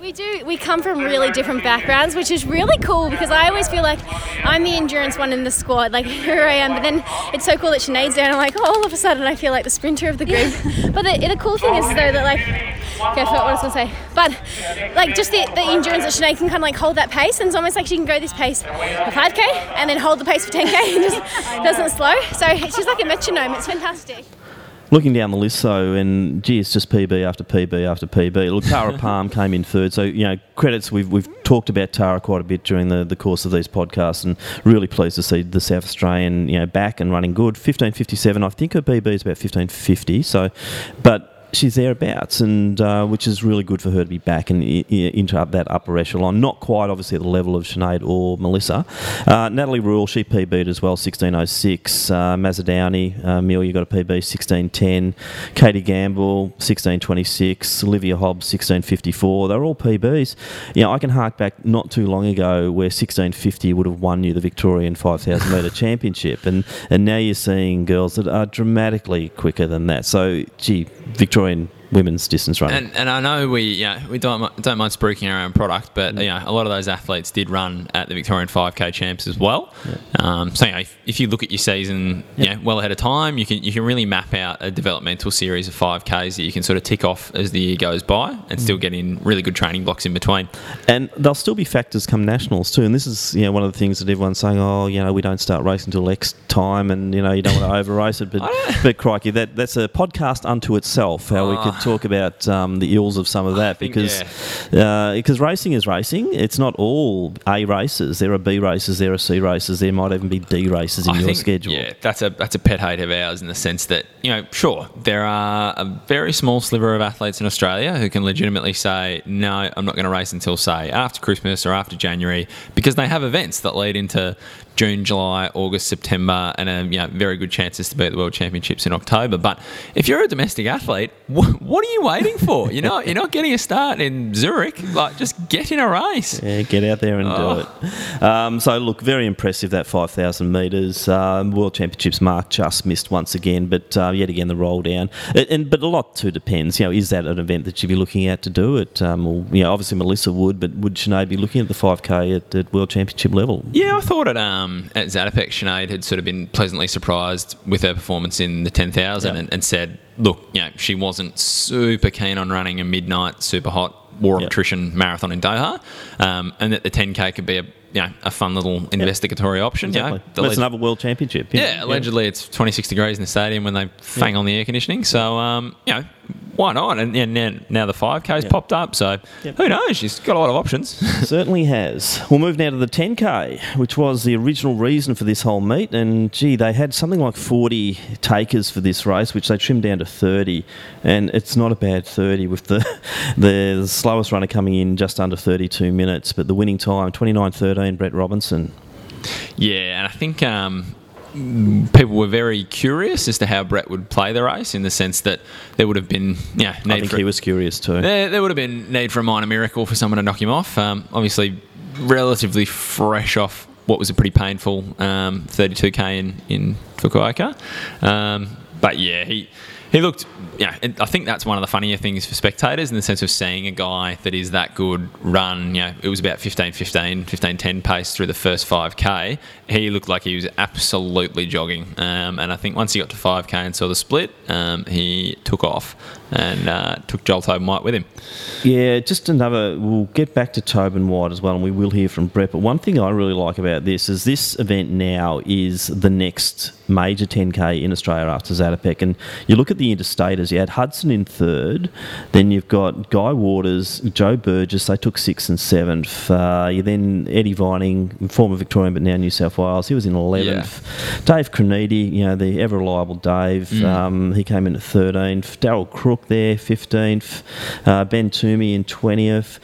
We do. We come from really different backgrounds, which is really cool because I always feel like I'm the endurance one in the squad. Like here I am, but then it's so cool that Sinead's there, and I'm like, oh, all of a sudden I feel like the sprinter of the group. but the, the cool thing is though that like, okay, I forgot what I was gonna say. But like just the, the endurance that Sinead can kind of like hold that pace, and it's almost like she can go this pace for 5k and then hold the pace for 10k and just doesn't slow. So she's like a metronome. It's fantastic. Looking down the list, though, and gee, it's just PB after PB after PB. Look, Tara Palm came in third, so you know credits. We've we've talked about Tara quite a bit during the, the course of these podcasts, and really pleased to see the South Australian you know back and running good. Fifteen fifty seven, I think her PB is about fifteen fifty. So, but she's thereabouts, and uh, which is really good for her to be back and i- into that upper echelon. Not quite, obviously, at the level of Sinead or Melissa. Uh, Natalie Rule, she PB'd as well, 16.06. Uh, Mazzadowney, uh, Amelia got a PB, 16.10. Katie Gamble, 16.26. Olivia Hobbs, 16.54. They're all PBs. You know, I can hark back not too long ago where 16.50 would have won you the Victorian 5,000 metre championship, and, and now you're seeing girls that are dramatically quicker than that. So, gee, Victorian women's distance running. And, and I know we yeah we don't don't mind spruiking our own product, but mm. you know a lot of those athletes did run at the Victorian 5K champs as well. Um, so you know, if, if you look at your season, you know, well ahead of time, you can you can really map out a developmental series of 5Ks that you can sort of tick off as the year goes by, and mm. still get in really good training blocks in between. And there'll still be factors come nationals too. And this is you know one of the things that everyone's saying. Oh, you know, we don't start racing until X time, and you know you don't want to over race it. But but crikey, that that's a podcast unto itself. How we ah. could Oh. Talk about um, the ills of some of that because uh, because racing is racing. It's not all A races. There are B races. There are C races. There might even be D races in I your think, schedule. Yeah, that's a that's a pet hate of ours in the sense that you know, sure, there are a very small sliver of athletes in Australia who can legitimately say, no, I'm not going to race until say after Christmas or after January because they have events that lead into June, July, August, September, and a you know, very good chances to be at the World Championships in October. But if you're a domestic athlete, what are you waiting for? You're not you're not getting a start in Zurich. Like, just get in a race. Yeah, get out there and Oh. do it. Um, so, look, very impressive that 5,000 metres. Um, World Championships mark just missed once again, but uh, yet again the roll down. And, and But a lot too depends. You know, is that an event that you'd be looking at to do it? Um, well, you know, obviously Melissa would, but would Sinead be looking at the 5K at, at World Championship level? Yeah, I thought at um, at Zatopek, Sinead had sort of been pleasantly surprised with her performance in the 10,000 and, and said, look, you know, she wasn't super keen on running a midnight, super hot war of attrition marathon in Doha, um, and that the 10K could be a you know, a fun little investigatory option. You know, Exactly. The That's leg- another World Championship. yeah, allegedly it's 26 degrees in the stadium when they fang on the air conditioning. So, um, you know, why not? And yeah, now, now the 5K's popped up. So who knows? She's got a lot of options. Certainly has. We'll move now to the 10K, which was the original reason for this whole meet. And gee, they had something like 40 takers for this race, which they trimmed down to 30. And it's not a bad 30 with the, the slowest runner coming in just under 32 minutes. But the winning time, 29.13, Brett Robinson. Yeah, and I think um, people were very curious as to how Brett would play the race in the sense that there would have been, yeah, I think he was curious too. There, there would have been need for a minor miracle for someone to knock him off. Um, obviously, relatively fresh off what was a pretty painful um, 32k in in Fukuoka. Um, but yeah, he he looked. Yeah, I think that's one of the funnier things for spectators in the sense of seeing a guy that is that good run. You know, it was about 15, 15, 15, 10 pace through the first 5k. He looked like he was absolutely jogging. Um, and I think once he got to 5k and saw the split, um, he took off and uh, took Joel Tobin White with him. Yeah, just another. We'll get back to Tobin White as well, and we will hear from Brett. But one thing I really like about this is this event now is the next major 10k in Australia after Zatopek. And you look at the interstaters, you had Hudson in third, then you've got Guy Waters, Joe Burgess, they took sixth and seventh. Uh, you then Eddie Vining, former Victorian but now New South Wales, he was in 11th. Dave Cronidi, you know, the ever reliable Dave, Mm. um, he came in at 13th. Daryl Crook there, 15th. Uh, ben Toomey in 20th.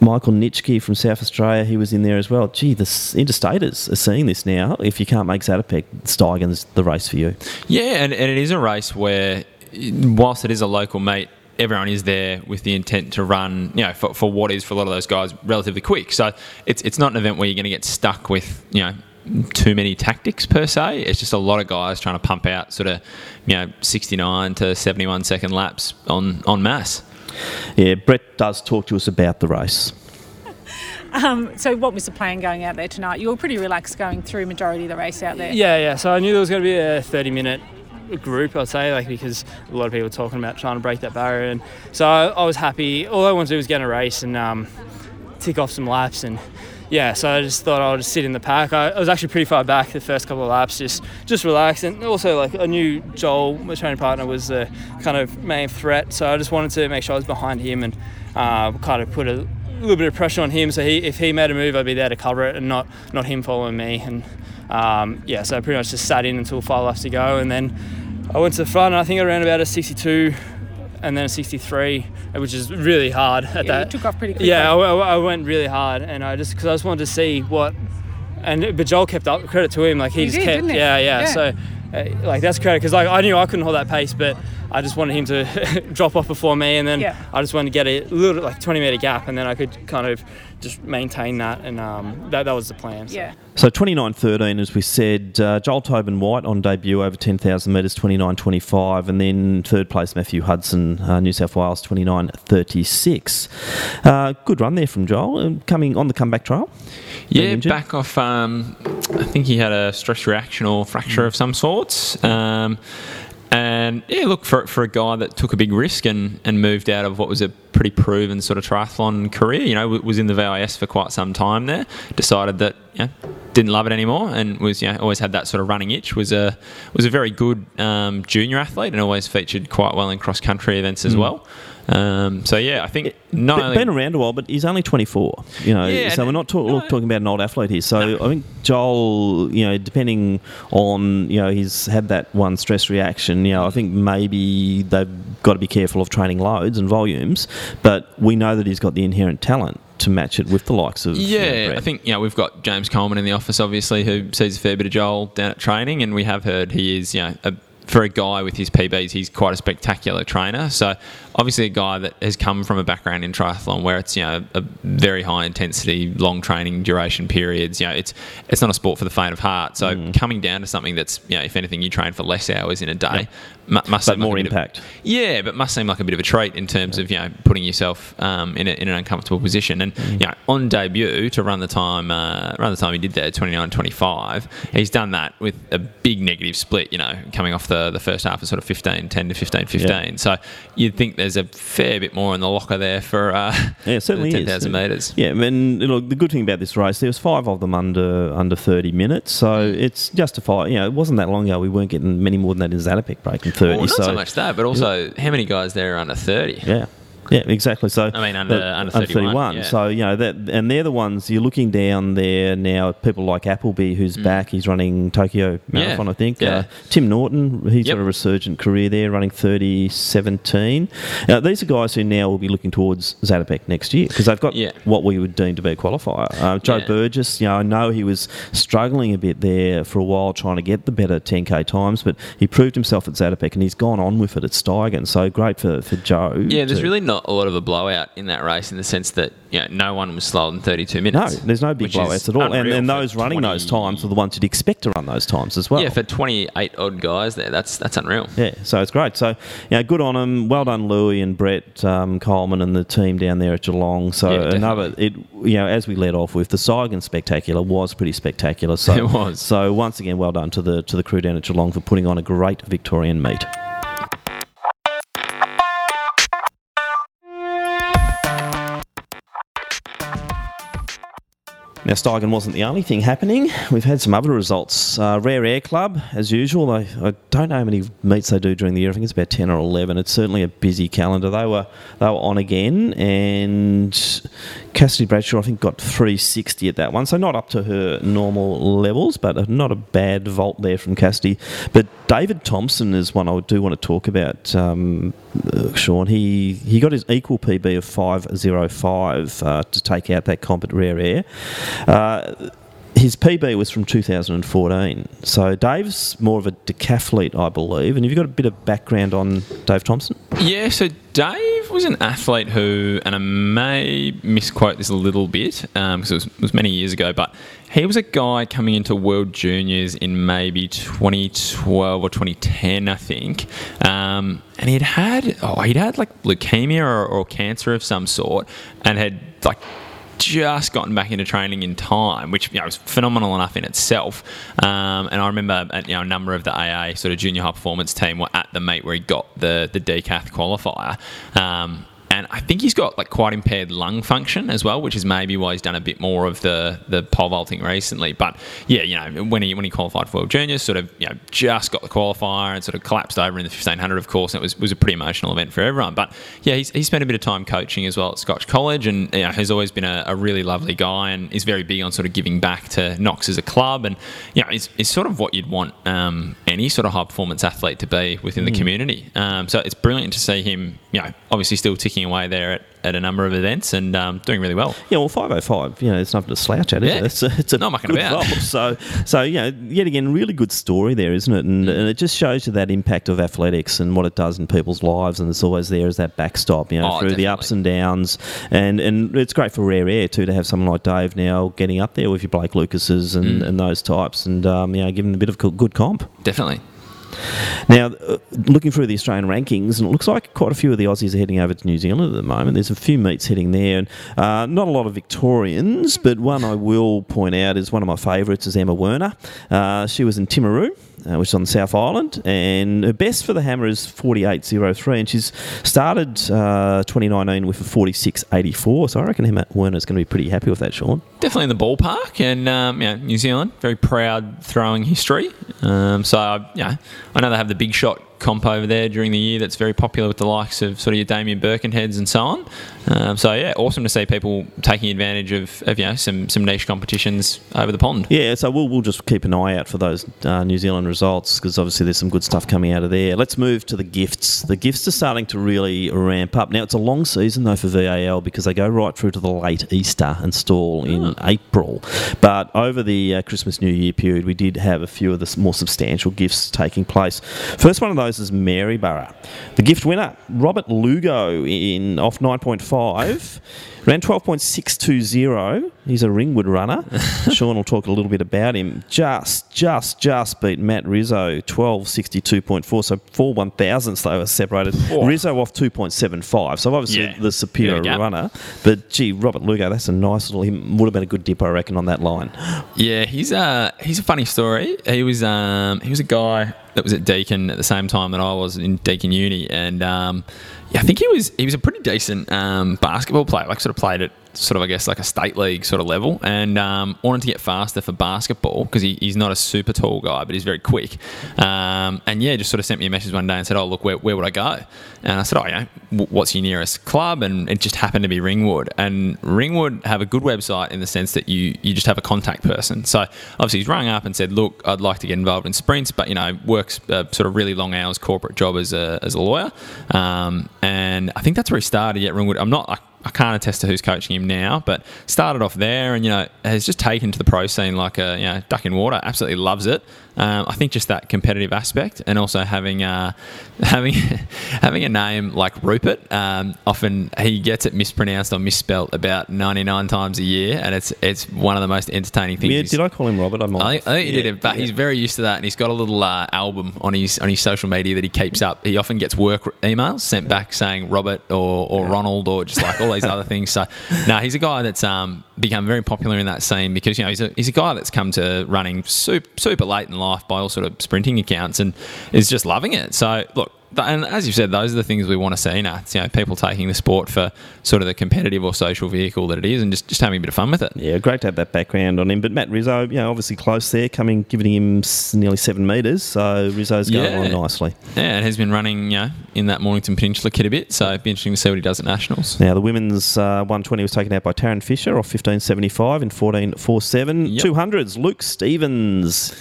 Michael Nitschke from South Australia, he was in there as well. Gee, the interstaters are seeing this now. If you can't make Zatopek, Steigen's the race for you. Yeah, and, and it is a race where, whilst it is a local meet, everyone is there with the intent to run, you know, for, for what is for a lot of those guys relatively quick. So it's it's not an event where you're going to get stuck with, you know, too many tactics per se. It's just a lot of guys trying to pump out sort of, you know, 69 to 71 second laps on on mass. Yeah, Brett does talk to us about the race. Um, so, what was the plan going out there tonight? You were pretty relaxed going through majority of the race out there. Yeah, yeah. So I knew there was going to be a 30 minute group, I'd say, like because a lot of people were talking about trying to break that barrier, and so I, I was happy. All I wanted to do was get in a race and um, tick off some laps, and yeah. So I just thought I would just sit in the pack. I, I was actually pretty far back the first couple of laps, just just relax, and also like I knew Joel, my training partner, was the kind of main threat, so I just wanted to make sure I was behind him and uh, kind of put a little bit of pressure on him. So he, if he made a move, I'd be there to cover it, and not not him following me. And um, yeah, so I pretty much just sat in until five laps to go, and then I went to the front. And I think I ran about a 62 and then a 63, which is really hard at Yeah, that. took off pretty quickly. Yeah, I, I- went really hard, and I just because I just wanted to see what, and but Joel kept up. Credit to him, like he, He just did, kept, yeah, yeah, Yeah. So, uh, like that's credit because like I knew I couldn't hold that pace, but I just wanted him to drop off before me, and then Yeah. I just wanted to get a little like 20 meter gap, and then I could kind of just maintain that, and um, that that was the plan. So. Yeah. So 29.13, as we said, uh, Joel Tobin White on debut over 10,000 metres, 29.25, and then third place Matthew Hudson, uh, New South Wales, 29.36. Uh, good run there from Joel, uh, coming on the comeback trial. Yeah, injured? back off. Um, I think he had a stress reaction or fracture of some sorts. Um, and yeah, look for for a guy that took a big risk and, and moved out of what was a pretty proven sort of triathlon career. You know, was in the VIS for quite some time there. Decided that know, didn't love it anymore and was you know, always had that sort of running itch. Was a was a very good um, junior athlete and always featured quite well in cross country events as Mm. well. Um, so yeah, I think not only been around a while, but he's only 24. You know, Yeah, so we're not talk, talking about an old athlete here. So I think Joel, you know, depending on you know he's had that one stress reaction. You know, I think maybe they've got to be careful of training loads and volumes, but we know that he's got the inherent talent to match it with the likes of you know, Yeah, I think you know we've got James Coleman in the office, obviously, who sees a fair bit of Joel down at training, and we have heard he is, you know, a, for a guy with his PBs, he's quite a spectacular trainer. So obviously, a guy that has come from a background in triathlon where it's you know a very high intensity, long training duration periods. You know, it's it's not a sport for the faint of heart. So Mm. coming down to something that's you know, if anything, you train for less hours in a day, mu- must but seem like more of- impact. yeah, but must seem like a bit of a treat in terms of you know putting yourself um, in, a, in an uncomfortable position. And Mm. you know, on debut to run the time, uh, run the time he did there, 29.25, he's done that with a big negative split. You know, coming off the, the first half of sort of 15, 10 to 15, 15. So you'd think there's a fair bit more in the locker there for uh, Yeah, certainly the is. 10,000 metres. Yeah, and look, the good thing about this race, there was five of them under under 30 minutes, so it's justified. You know, it wasn't that long ago we weren't getting many more than that in Zatopek breaking 30. Well, not so, so much that, but also how many guys there are under 30? Yeah. Yeah, exactly. So I mean, under- but- under 31, yeah. So you know that, and they're the ones you're looking down there now. People like Appleby, who's back. He's running Tokyo Marathon, I think. Mm. Yeah. Uh, Tim Norton, he's Yep. got a resurgent career there, running 30-17. Uh, these are guys who now will be looking towards Zatopek next year because they've got Yeah. what we would deem to be a qualifier. Uh, Joe Yeah. Burgess, you know, I know he was struggling a bit there for a while trying to get the better 10k times, but he proved himself at Zatopek and he's gone on with it at Steigen. So great for, for Joe. Yeah, there's to- really not a lot of a blowout in that race in the sense that you know, no one was slower than 32 minutes. No, there's no big blowouts at all. And, and those running 20 those times are the ones you'd expect to run those times as well. Yeah, for 28 odd guys there, that's that's unreal. Yeah, so it's great. So, you know, good on them. Well done, Louis and Brett um, Coleman and the team down there at Geelong. So Yeah, another, it you know, as we led off with, the Steigen spectacular was pretty spectacular. So It was. So once again, well done to the to the crew down at Geelong for putting on a great Victorian meet. Now, Steigen wasn't the only thing happening. We've had some other results. Uh, Rare Air Club, as usual. I, I don't know how many meets they do during the year. I think it's about 10 or 11. It's certainly a busy calendar. They were they were on again, and Cassidy Bradshaw, I think, got 360 at that one. So not up to her normal levels, but not a bad vault there from Cassidy. But David Thompson is one I do want to talk about, um, uh, Sean. He, he got his equal PB of 505 uh, to take out that comp at Rare Air. Uh, his PB was from 2014. So Dave's more of a decathlete, I believe. And have you got a bit of background on Dave Thompson? Yeah, so Dave was an athlete who, and I may misquote this a little bit because it, was, it was many years ago, but he was a guy coming into World Juniors in maybe 2012 or 2010, I think. Um, and he'd had, oh, he'd had like leukemia or, or cancer of some sort and had like just gotten back into training in time, which you know, was phenomenal enough in itself. Um, and I remember uh, you know, a number of the AA sort of junior high performance team were at the meet where he got the the decath qualifier. Um, and I think he's got like quite impaired lung function as well, which is maybe why he's done a bit more of the the pole vaulting recently. But yeah, you know, when he when he qualified for World Juniors, sort of you know just got the qualifier and sort of collapsed over in the 1500, of course. And it was was a pretty emotional event for everyone. But yeah, he's, he's spent a bit of time coaching as well at Scotch College, and you know, has always been a, a really lovely guy, and is very big on sort of giving back to Knox as a club, and you know, it's, it's sort of what you'd want um, any sort of high performance athlete to be within the Mm. community. Um, so it's brilliant to see him, you know, obviously still ticking away there at, at a number of events and um, doing really well. Yeah, well, 505, you know, it's nothing to slouch at, is Yeah. it? It's a, it's a Not mucking good about. role. So, so, you know, yet again, really good story there, isn't it? And, and it just shows you that impact of athletics and what it does in people's lives. And it's always there as that backstop, you know, Oh, through the ups and downs. And and it's great for rare air, too, to have someone like Dave now getting up there with your Blake Lucases and, Mm. and those types and, um, you know, giving them a bit of good comp. Definitely. Now, uh, looking through the Australian rankings, and it looks like quite a few of the Aussies are heading over to New Zealand at the moment. There's a few meets heading there, and uh, not a lot of Victorians, but one I will point out is one of my favourites is Emma Werner. Uh, she was in Timaru. Uh, which is on the South Island, and her best for the hammer is 48.03, and she's started uh, 2019 with a 46.84. So I reckon Emma Werner's going to be pretty happy with that, Sean. definitely in the ballpark. And um, know, New Zealand, very proud throwing history. Um, so yeah, I know they have the big shot comp over there during the year that's very popular with the likes of sort of your Damien Birkinheads and so on. Um, so yeah, awesome to see people taking advantage of, of you know some some niche competitions over the pond. Yeah, so we'll, we'll just keep an eye out for those uh, New Zealand results because obviously there's some good stuff coming out of there. Let's move to the gifts. The gifts are starting to really ramp up. Now, it's a long season though for VAL because they go right through to the late Easter and Stawell in April. But over the uh, Christmas New Year period, we did have a few of the more substantial gifts taking place. First one of those is Maryborough. The gift winner, Robert Lugo, in off 9.5. Ran 12.620. He's a Ringwood runner. Sean will talk a little bit about him. Just, just, just beat Matt Rizzo, 12.62.4. So four one thousandths they were separated. Oh. Rizzo off 2.75. So obviously Yeah. the superior runner. But gee, Robert Lugo, that's a nice little. He would have been a good dip, I reckon, on that line. Yeah, he's a he's a funny story. He was um he was a guy that was at Deakin at the same time that I was in Deakin Uni, and um, yeah, I think he was he was a pretty decent um, basketball player. Like sort of played at sort of I guess like a state league sort of level, and um, wanted to get faster for basketball because he, he's not a super tall guy, but he's very quick. Um, and yeah, just sort of sent me a message one day and said, "Oh look, where, where would I go?" And I said, "Oh, you know, what's your nearest club?" And it just happened to be Ringwood. And Ringwood have a good website in the sense that you you just have a contact person. So obviously he's rung up and said, "Look, I'd like to get involved in sprints, but you know, works a sort of really long hours corporate job as a as a lawyer." Um, and I think that's where he started at Ringwood. I'm not. I, I can't attest to who's coaching him now, but started off there and you know has just taken to the pro scene like a you know duck in water. Absolutely loves it. Um, I think just that competitive aspect and also having uh, having having a name like Rupert. Um, often he gets it mispronounced or misspelt about 99 times a year, and it's it's one of the most entertaining things. Yeah, did I call him Robert? I might. I, I think he Yeah, did it, but yeah. he's very used to that, and he's got a little uh, album on his on his social media that he keeps up. He often gets work emails sent back saying Robert or, or Ronald or just like all these other things. So, no, he's a guy that's um, become very popular in that scene because you know he's a he's a guy that's come to running super super late in life by all sort of sprinting accounts and is just loving it. So, look. And as you've said, those are the things we want to see now. It's, you know, people taking the sport for sort of the competitive or social vehicle that it is, and just, just having a bit of fun with it. Yeah, great to have that background on him. But Matt Rizzo, you know, obviously close there, coming, giving him nearly seven metres. So Rizzo's going Yeah. along nicely. Yeah, and he's been running, you know, in that Mornington Peninsula kit a bit, so it'd be interesting to see what he does at Nationals. Now, the women's uh, 120 was taken out by Taryn Fisher off 15.75 in 14.47. Yep. 200s, Luke Stevens.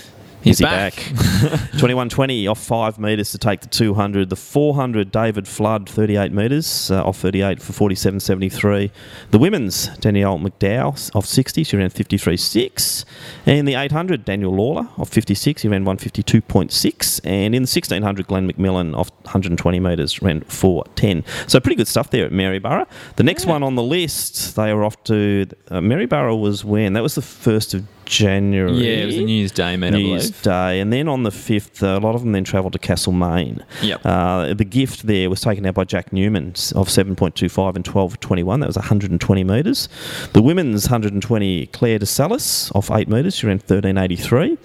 He's Is he back. 21.20 off 5 metres to take the 200. The 400, David Flood, 38 metres uh, off 38 for 47.73. The women's, Danielle McDowell off 60, she ran 53.6. And the 800, Daniel Lawler off 56, he ran 152.6. And in the 1600, Glenn McMillan off 120 metres ran 4.10. So pretty good stuff there at Maryborough. The next one on the list, they were off to uh, Maryborough was when? That was the 1st of January. Yeah, it was a New Year's Day I New Year's. Day, and then on the fifth, uh, a lot of them then travelled to Castlemaine. Yep. Uh, the gift there was taken out by Jack Newman of 7.25 and 12.21. That was 120 metres. The women's 120, Claire de Salis off 8 metres. She ran 13.83.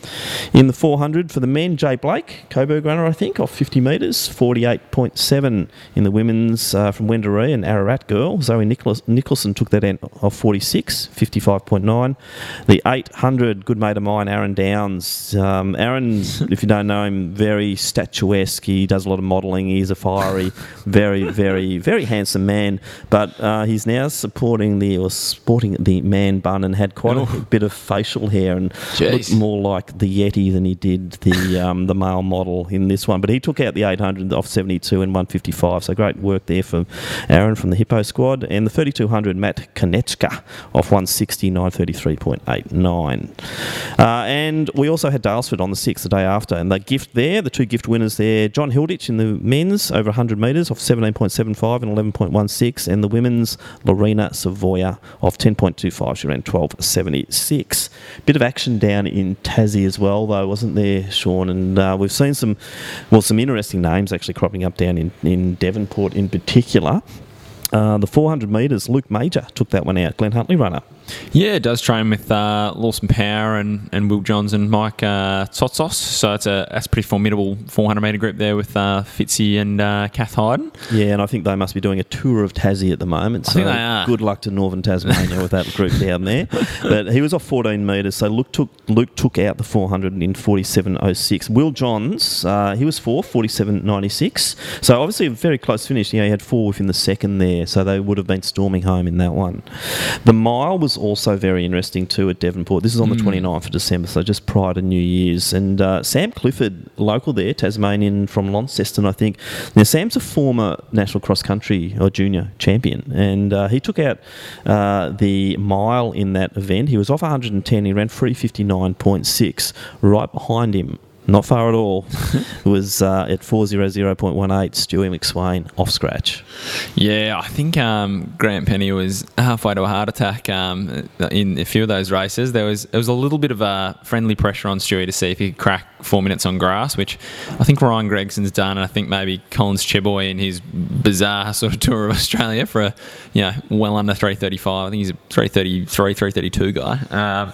In the 400 for the men, Jay Blake, Coburg runner, I think, off 50 metres, 48.7 in the women's uh, from Wendouree, an Ararat girl. Zoe Nicholas, Nicholson took that out of 46, 55.9. The 800, good mate of mine, Aaron Downs. Um, Aaron, if you don't know him, very statuesque. He does a lot of modelling. He's a fiery, very, very, very handsome man. But uh, he's now supporting the or sporting the man bun and had quite a bit of facial hair and Jeez. looked more like the Yeti than he did the um, the male model in this one. But he took out the 800 off 72 and 155. So great work there for Aaron from the Hippo squad. And the 3200 Matt Konechka off 160 933.89. Uh, and we also had Daylesford on the 6th, the day after. And the gift there, the two gift winners there, John Hilditch in the men's over 100 metres off 17.75 and 11.16. And the women's Lorena Savoya off 10.25. She ran 12.76. Bit of action down in Tassie as well, though, wasn't there, Sean? And uh, we've seen some, well, some interesting names actually cropping up down in, in Devonport in particular. Uh, the 400 metres, Luke Major took that one out, Glen Huntly runner. Yeah, it does train with uh, Lawson Power and, and Will Johns and Mike uh, Tsotsos. So it's a that's a pretty formidable 400 metre group there with uh, Fitzy and uh, Kath Hyden. Yeah, and I think they must be doing a tour of Tassie at the moment. I So think they are. good luck to Northern Tasmania with that group down there. But he was off 14 metres, so Luke took Luke took out the 400 in 47.06. Will Johns, uh, he was fourth, 47.96. So obviously a very close finish. You know, he had four within the second there, so they would have been storming home in that one. The mile was also very interesting too at Devonport. This is on the Mm. 29th of December, so just prior to New Year's. And uh, Sam Clifford, local there, Tasmanian from Launceston, I think. Now, Sam's a former national cross country or junior champion, and uh, he took out uh, the mile in that event. He was off 110, he ran 359.6. Right behind him, not far at all, it was uh, at 400.18, Stewie McSweyn off scratch. Yeah, I think um, Grant Penny was halfway to a heart attack um, in a few of those races. There was there was a little bit of a friendly pressure on Stewie to see if he could crack four minutes on grass, which I think Ryan Gregson's done, and I think maybe Collins Cheboi in his bizarre sort of tour of Australia for a you know well under three thirty five. I think he's a three thirty three three thirty two guy. Um,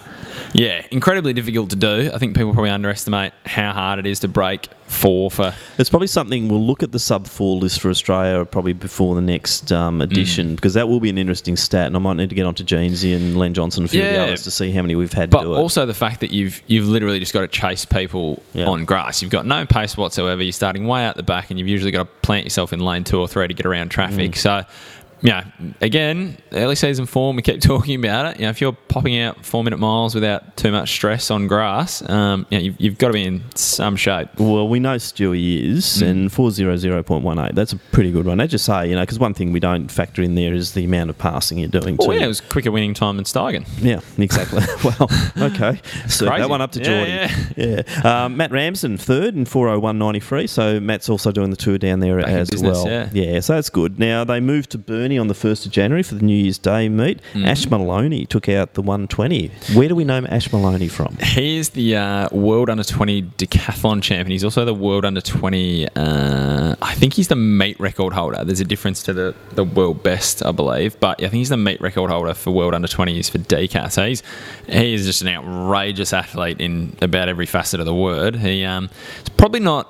yeah, incredibly difficult to do. I think people probably underestimate how hard it is to break four for It's probably something we'll look at the sub four list for Australia probably before the next um, edition Mm. because that will be an interesting stat, and I might need to get onto Jeansy and Len Johnson and a few of the Yeah. others to see how many we've had But do it. also the fact that you've you've literally just got to chase people on grass. You've got no pace whatsoever. You're starting way out the back, and you've usually got to plant yourself in lane two or three to get around traffic. Mm. So. Yeah, again, early season form. We keep talking about it. You know, if you're popping out four minute miles without too much stress on grass, um, you know, you've, you've got to be in some shape. Well, we know Stewie is, Mm. and 400.18, that's a pretty good one. As you say, you know, because one thing we don't factor in there is the amount of passing you're doing Oh too. yeah, it was quicker winning time than Steigen. Yeah, exactly. well, okay. So that one up to Yeah, Geordie. Yeah. Um, Matt Ramsden, third in 401.93. So Matt's also doing the tour down there Back as business, well. yeah. yeah, so that's good. Now, they moved to On the 1st of January for the New Year's Day meet. Mhm. Ash Moloney took out the 120. Where do we know Ash Moloney from? He is the uh, world under 20 decathlon champion. He's also the world under 20. Uh, I think he's the meet record holder. There's a difference to the, the world best, I believe. But I think he's the meet record holder for world under 20s for decat. So he's he is just an outrageous athlete in about every facet of the word. He um, probably not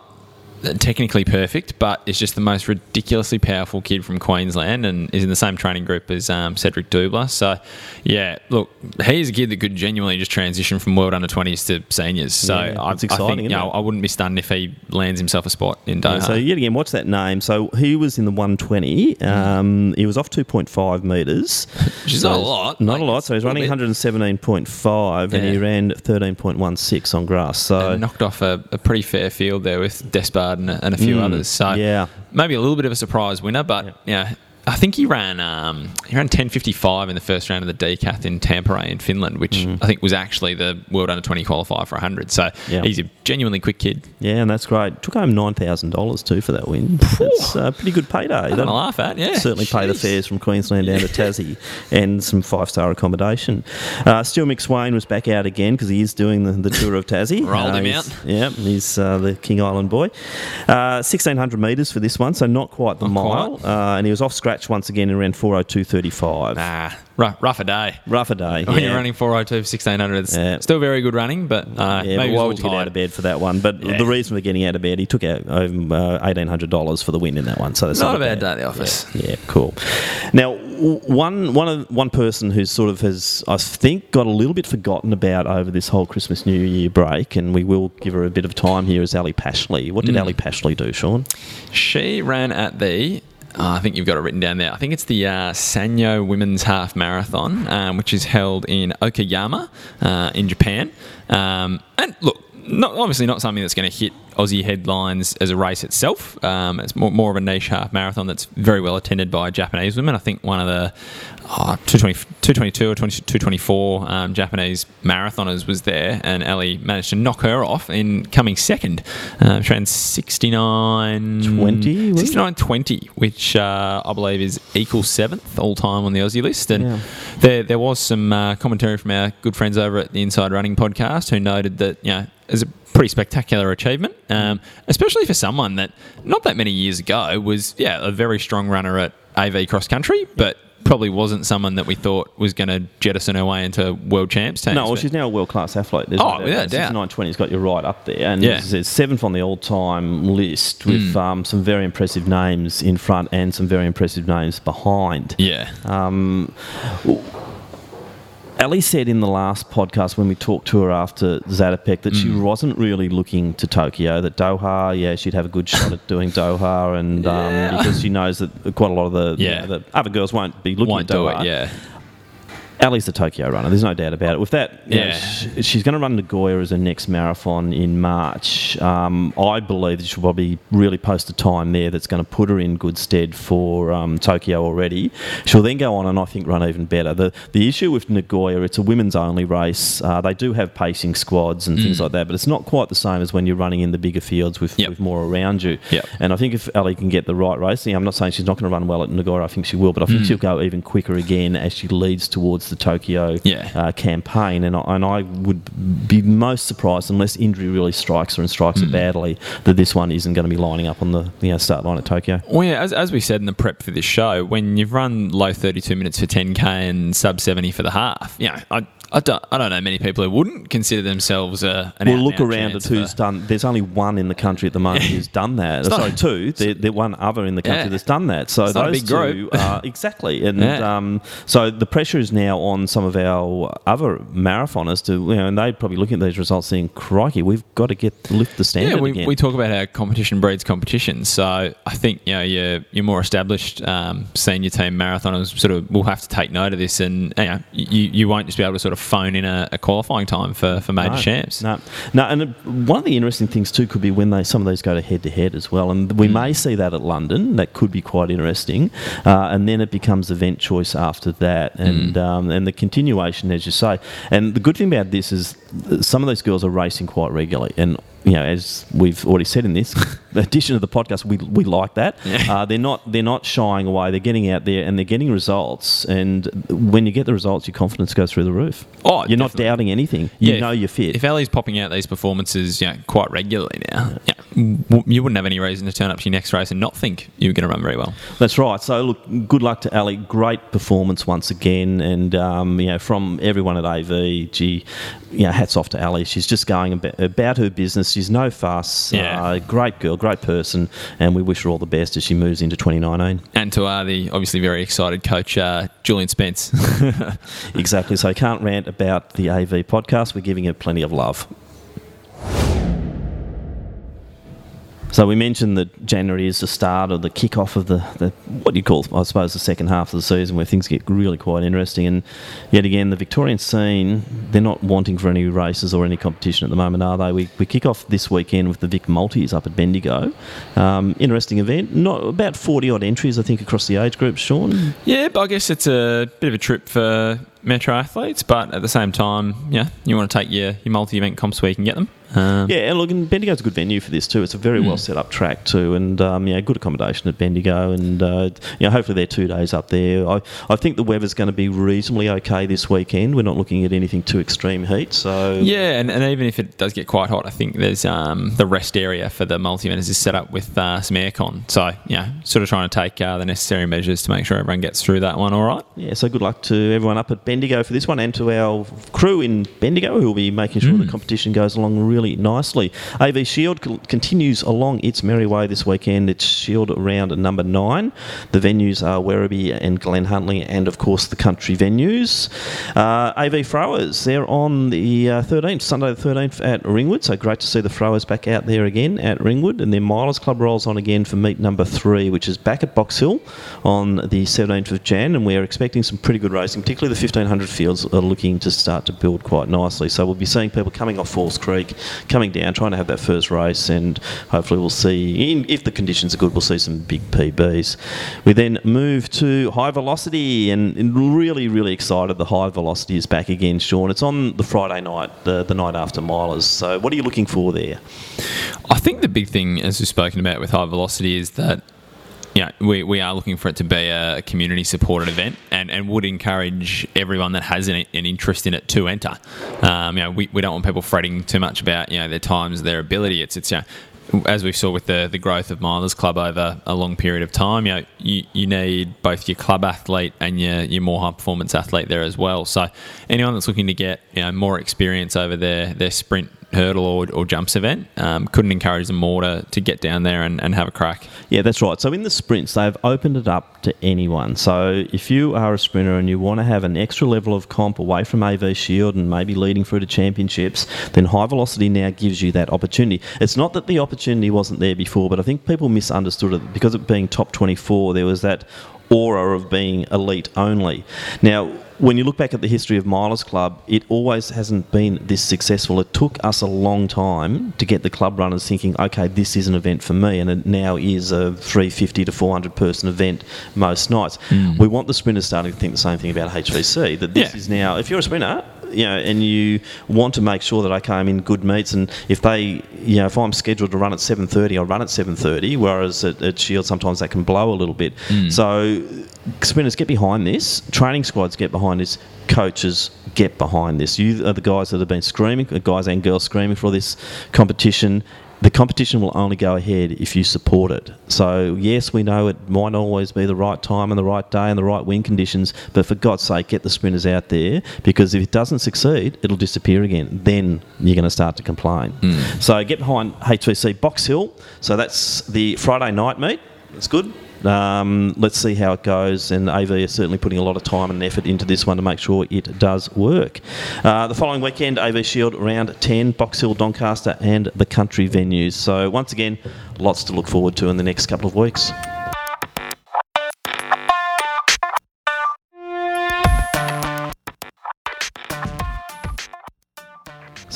technically perfect, but is just the most ridiculously powerful kid from Queensland and is in the same training group as um, Cedric Dubler. So, yeah, look, he's a kid that could genuinely just transition from world under 20s to seniors. So, Yeah, I, it's I think you know. I wouldn't be stunned if he lands himself a spot in Doha. Yeah, so yet again, watch that name. So he was in the 120. Um, he was off 2.5 metres. Which is So not a lot. Not Like, a lot. So he's running little bit. 117.5 and he ran 13.16 on grass. So and knocked off a, a pretty fair field there with Despard and, a- and a few Mm, others. So yeah. maybe a little bit of a surprise winner, but yeah, I think he ran um, he ran 10.55 in the first round of the decath in Tampere in Finland, which Mm. I think was actually the World Under 20 qualifier for 100. So Yeah. he's a genuinely quick kid. Yeah, and that's great. Took home nine thousand dollars too for that win. That's a pretty good payday. To laugh at, yeah. certainly pay the fares from Queensland down to Tassie and some five star accommodation. Uh, Stewart McSweyn was back out again because he is doing the, the tour of Tassie. Rolled Uh, him out. Yeah, he's uh, the King Island boy. Uh, Sixteen hundred metres for this one, so not quite the mile. Uh, and he was off scratch once again in around four oh two thirty five. Nah, rough, rough a day. Rough a day. When yeah. you're running 402 1600, it's still very good running, but uh, Yeah, maybe but why would you get out of bed for that one? But Yeah. the reason for getting out of bed, he took out uh, eighteen hundred dollars for the win in that one. So that's Not not, a bad day at the office. Yeah, yeah, cool. Now, one one of one person who sort of has, I think, got a little bit forgotten about over this whole Christmas New Year break, and we will give her a bit of time here, is Ali Pashley. What did Mm. Ali Pashley do, Sean? She ran at the. Uh, I think you've got it written down there. I think it's the uh, Sanyo Women's Half Marathon, um, which is held in Okayama uh, in Japan. Um, and look, not, obviously not something that's going to hit Aussie headlines as a race itself. Um, it's more, more of a niche half marathon that's very well attended by Japanese women. I think one of the oh, 220, 222 or 20, 224 um, Japanese marathoners was there, and Ellie managed to knock her off in coming second. Um, she ran 69 20, was 69 20, which uh, I believe is equal seventh all time on the Aussie list. And Yeah. there, there was some uh, commentary from our good friends over at the Inside Running podcast who noted that, you know, it's a pretty spectacular achievement, um, especially for someone that not that many years ago was, yeah, a very strong runner at AV cross country, but probably wasn't someone that we thought was going to jettison her way into world champs teams. No, well, she's now a world class athlete. There's Oh, yeah, doubt. Nine twenty's got you right up there, and Yeah. seventh on the all time list with Mm. um, some very impressive names in front and some very impressive names behind. Yeah. Um, Ali said in the last podcast when we talked to her after Zatopek that she Mm. wasn't really looking to Tokyo, that Doha, yeah, she'd have a good shot at doing Doha, and um, because she knows that quite a lot of the, you know, the other girls won't be looking Won't at do Doha. it, yeah. Ali's the Tokyo runner. There's no doubt about it. With that, you know, Yeah. she's going to run Nagoya as her next marathon in March. Um, I believe that she'll probably really post a time there that's going to put her in good stead for um, Tokyo already. She'll then go on and I think run even better. The the issue with Nagoya, it's a women's only race. Uh, they do have pacing squads and things Mm. like that, but it's not quite the same as when you're running in the bigger fields with, with more around you. Yep. And I think if Ali can get the right racing, I'm not saying she's not going to run well at Nagoya. I think she will, but I think Mm. she'll go even quicker again as she leads towards the Tokyo Yeah. uh, campaign. And I, and I would be most surprised, unless injury really strikes her and strikes Mm. her badly, that this one isn't going to be lining up on the you know, start line at Tokyo. Well, yeah, as, as we said in the prep for this show, when you've run low 32 minutes for 10k and sub 70 for the half, you know, I, I, don't, I don't know many people who wouldn't consider themselves a, an We'll look around at who's done. There's only one in the country at the moment who's done that. Not- Sorry, two. There, there one other in the country Yeah. that's done that. So It's those two are exactly. And Yeah. um, so the pressure is now on some of our other marathoners to, you know, and they're probably looking at these results, saying, "Crikey, we've got to get lift the standard Yeah, we, again." we talk about how competition breeds competition. So I think you know your your more established um, senior team marathoners sort of will have to take note of this, and you, know, you you won't just be able to sort of phone in a, a qualifying time for, for major no, champs. No, no, and one of the interesting things too could be when they some of those go to head to head as well, and Mm. we may see that at London. That could be quite interesting, uh, and then it becomes event choice after that, and Mm. um, and the continuation, as you say. And the good thing about this is uh, some of those girls are racing quite regularly, and you know, as we've already said in this addition of the podcast, we, we like that. Uh, they're not they're not shying away. They're getting out there and they're getting results. And when you get the results, your confidence goes through the roof. Oh, you're not doubting anything. You Yeah, know if- you're fit. If Ellie's popping out these performances, you know, quite regularly now, yeah, w- you wouldn't have any reason to turn up to your next race and not think you were going to run very well. That's right. So look, good luck to Ali. Great performance once again, and um, you know from everyone at AV. Gee, you know, hats off to Ali. She's just going about, about her business. She's no fuss. Yeah. Uh, great girl, great person, and we wish her all the best as she moves into 2019. And to uh, the obviously very excited coach, uh, Julian Spence. exactly. So I can't rant about the AV podcast. We're giving it plenty of love. So we mentioned that January is the start or the kick-off of the, the what do you call, I suppose, the second half of the season where things get really quite interesting. And yet again, the Victorian scene, they're not wanting for any races or any competition at the moment, are they? We, we kick off this weekend with the Vic Multis up at Bendigo. Um, interesting event. Not about 40 odd entries, I think, across the age groups. Sean. Yeah, but I guess it's a bit of a trip for metro athletes, but at the same time, yeah, you want to take your, your multi-event comps where you can get them. Um, yeah, and look, and Bendigo's a good venue for this too. It's a very Mm. well set up track too, and um, yeah, good accommodation at Bendigo, and uh, you know, hopefully they're two days up there. I, I think the weather's going to be reasonably okay this weekend. We're not looking at anything too extreme heat, so Yeah, and, and even if it does get quite hot, I think there's um, the rest area for the multi eventers is set up with uh, some aircon. So, yeah, sort of trying to take uh, the necessary measures to make sure everyone gets through that one all right. Yeah, so good luck to everyone up at Bendigo for this one and to our crew in Bendigo who will be making sure the competition goes along really nicely. AV Shield con- continues along its merry way this weekend. It's Shield round number nine. The venues are Werribee and Glen Huntly and, of course, the country venues. Uh, AV Throwers, they're on the uh, 13th, Sunday the 13th at Ringwood. So great to see the Throwers back out there again at Ringwood. And then Milers Club rolls on again for meet number three, which is back at Box Hill on the 17th of Jan. And we're expecting some pretty good racing, particularly the 1500 fields are looking to start to build quite nicely. So we'll be seeing people coming off Falls Creek, coming down, trying to have that first race. And hopefully we'll see, in, if the conditions are good, we'll see some big PBs. We then move to High Velocity and, and really, really excited the High Velocity is back again, Sean. It's on the Friday night, the, the night after Milers. So what are you looking for there? I think the big thing, as we've spoken about with high velocity, is that know, we, we are looking for it to be a community supported event and, and would encourage everyone that has an, an interest in it to enter. Um, you know, we, we don't want people fretting too much about you know their times, their ability. It's it's you know, as we saw with the, the growth of Milers Club over a long period of time, you know, you, you need both your club athlete and your, your more high performance athlete there as well. So anyone that's looking to get you know more experience over their, their sprint hurdle or, or jumps event, um, couldn't encourage them more to, to get down there and, and have a crack. Yeah, that's right. So in the sprints, they've opened it up to anyone. So if you are a sprinter and you want to have an extra level of comp away from AV Shield and maybe leading through to championships, then High Velocity now gives you that opportunity. It's not that the opportunity wasn't there before, but I think people misunderstood it because of being top 24. There was that aura of being elite only. Now, when you look back at the history of Milers Club, it always hasn't been this successful. It took us a long time to get the club runners thinking, okay, this is an event for me, and it now is a 350 to 400 person event most nights. Mm. We want the sprinters starting to think the same thing about HVC, that this Yeah. is now, if you're a sprinter, you know, and you want to make sure that okay, I'm in good meets, and if they, you know, if I'm scheduled to run at 7:30, I'll run at 7:30. Whereas at, at Shield, sometimes that can blow a little bit. Mm. So, sprinters get behind this. Training squads get behind this. Coaches get behind this. You are the guys that have been screaming, guys and girls screaming for this competition. The competition will only go ahead if you support it. So, yes, we know it might not always be the right time and the right day and the right wind conditions, but for God's sake, get the sprinters out there because if it doesn't succeed, it'll disappear again. Then you're going to start to complain. Hmm. So, get behind HVC Box Hill. So, that's the Friday night meet. That's good. Um, let's see how it goes. And AV is certainly putting a lot of time and effort into this one to make sure it does work. Uh, the following weekend, AV Shield round 10, Box Hill, Doncaster, and the country venues. So, once again, lots to look forward to in the next couple of weeks.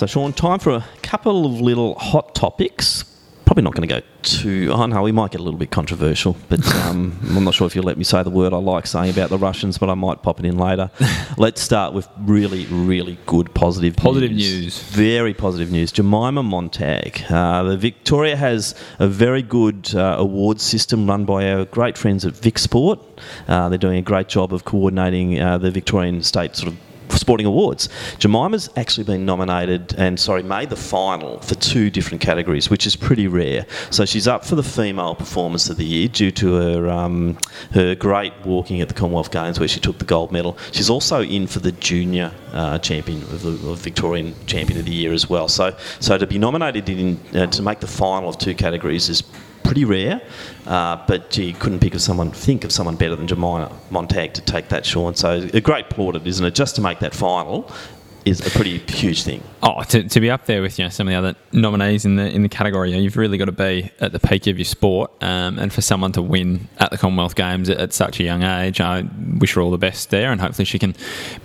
So, Sean, time for a couple of little hot topics. Probably not going to go too. I know we might get a little bit controversial, but um, I'm not sure if you'll let me say the word I like saying about the Russians, but I might pop it in later. Let's start with really, really good positive Positive news. news. Very positive news. Jemima Montag. Uh, the Victoria has a very good uh, award system run by our great friends at Vic Sport. Uh, they're doing a great job of coordinating uh, the Victorian state sort of sporting awards. Jemima's actually been nominated and sorry made the final for two different categories, which is pretty rare. So she's up for the female performance of the year due to her um, her great walking at the Commonwealth Games where she took the gold medal. She's also in for the junior uh, champion of the of Victorian champion of the year as well. So so to be nominated in uh, to make the final of two categories is pretty rare, uh, but you couldn't pick of someone, think of someone better than Jemima Montag to take that, Sean. So a great plaudit, isn't it? Just to make that final, is a pretty huge thing. Oh, to, to be up there with you know some of the other nominees in the in the category, you know, you've really got to be at the peak of your sport, um, and for someone to win at the Commonwealth Games at, at, such a young age, I wish her all the best there, and hopefully she can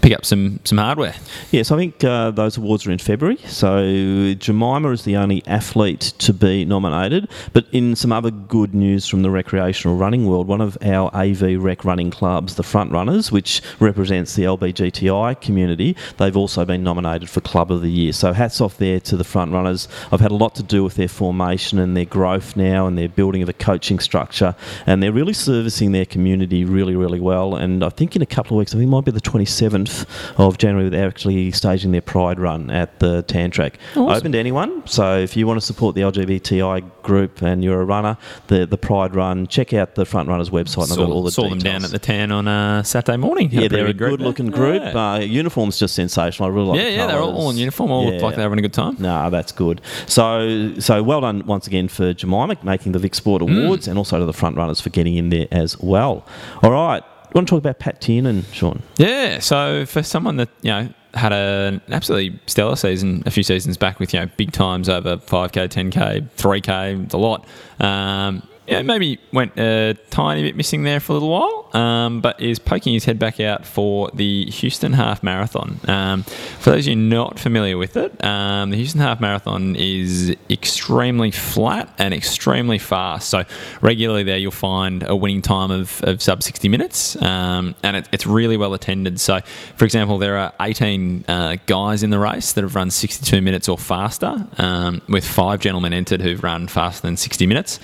pick up some some hardware. Yes, I think uh, those awards are in February. So Jemima is the only athlete to be nominated, but in some other good news from the recreational running world, one of our AV rec running clubs, the Front Runners, which represents the LBGTI community, they've also been nominated for Club of the Year. So hats off there to the front runners. I've had a lot to do with their formation and their growth now and their building of a coaching structure, and they're really servicing their community really, really well. And I think in a couple of weeks, I think it might be the 27th of January, they're actually staging their Pride Run at the Tan Track. Awesome. Open to anyone. So if you want to support the LGBTI group and you're a runner, the the Pride Run, check out the front runners website. Saw, all the saw them down at the Tan on uh, Saturday morning. Yeah, they're a good looking group. Yeah. Uh, uniform's just sensational. I really like. Yeah, yeah, they're all, all in uniform. All look like they're having a good time. No, that's good. So, so well done once again for Jemima making the Vic Sport Mm. Awards, mm. and also to the front runners for getting in there as well. All right, you want to talk about Pat Tiernan, Sean? Yeah. So for someone that you know had an absolutely stellar season a few seasons back with you know big times over 5k, 10k, 3k, the lot. Um, yeah, maybe went a tiny bit missing there for a little while, um, but is poking his head back out for the Houston Half Marathon. Um, for those of you not familiar with it, um, the Houston Half Marathon is extremely flat and extremely fast. So regularly there you'll find a winning time of, of sub 60 minutes, um, and it, it's really well attended. So, for example, there are 18 uh, guys in the race that have run 62 minutes or faster, um, with five gentlemen entered who've run faster than 60 minutes.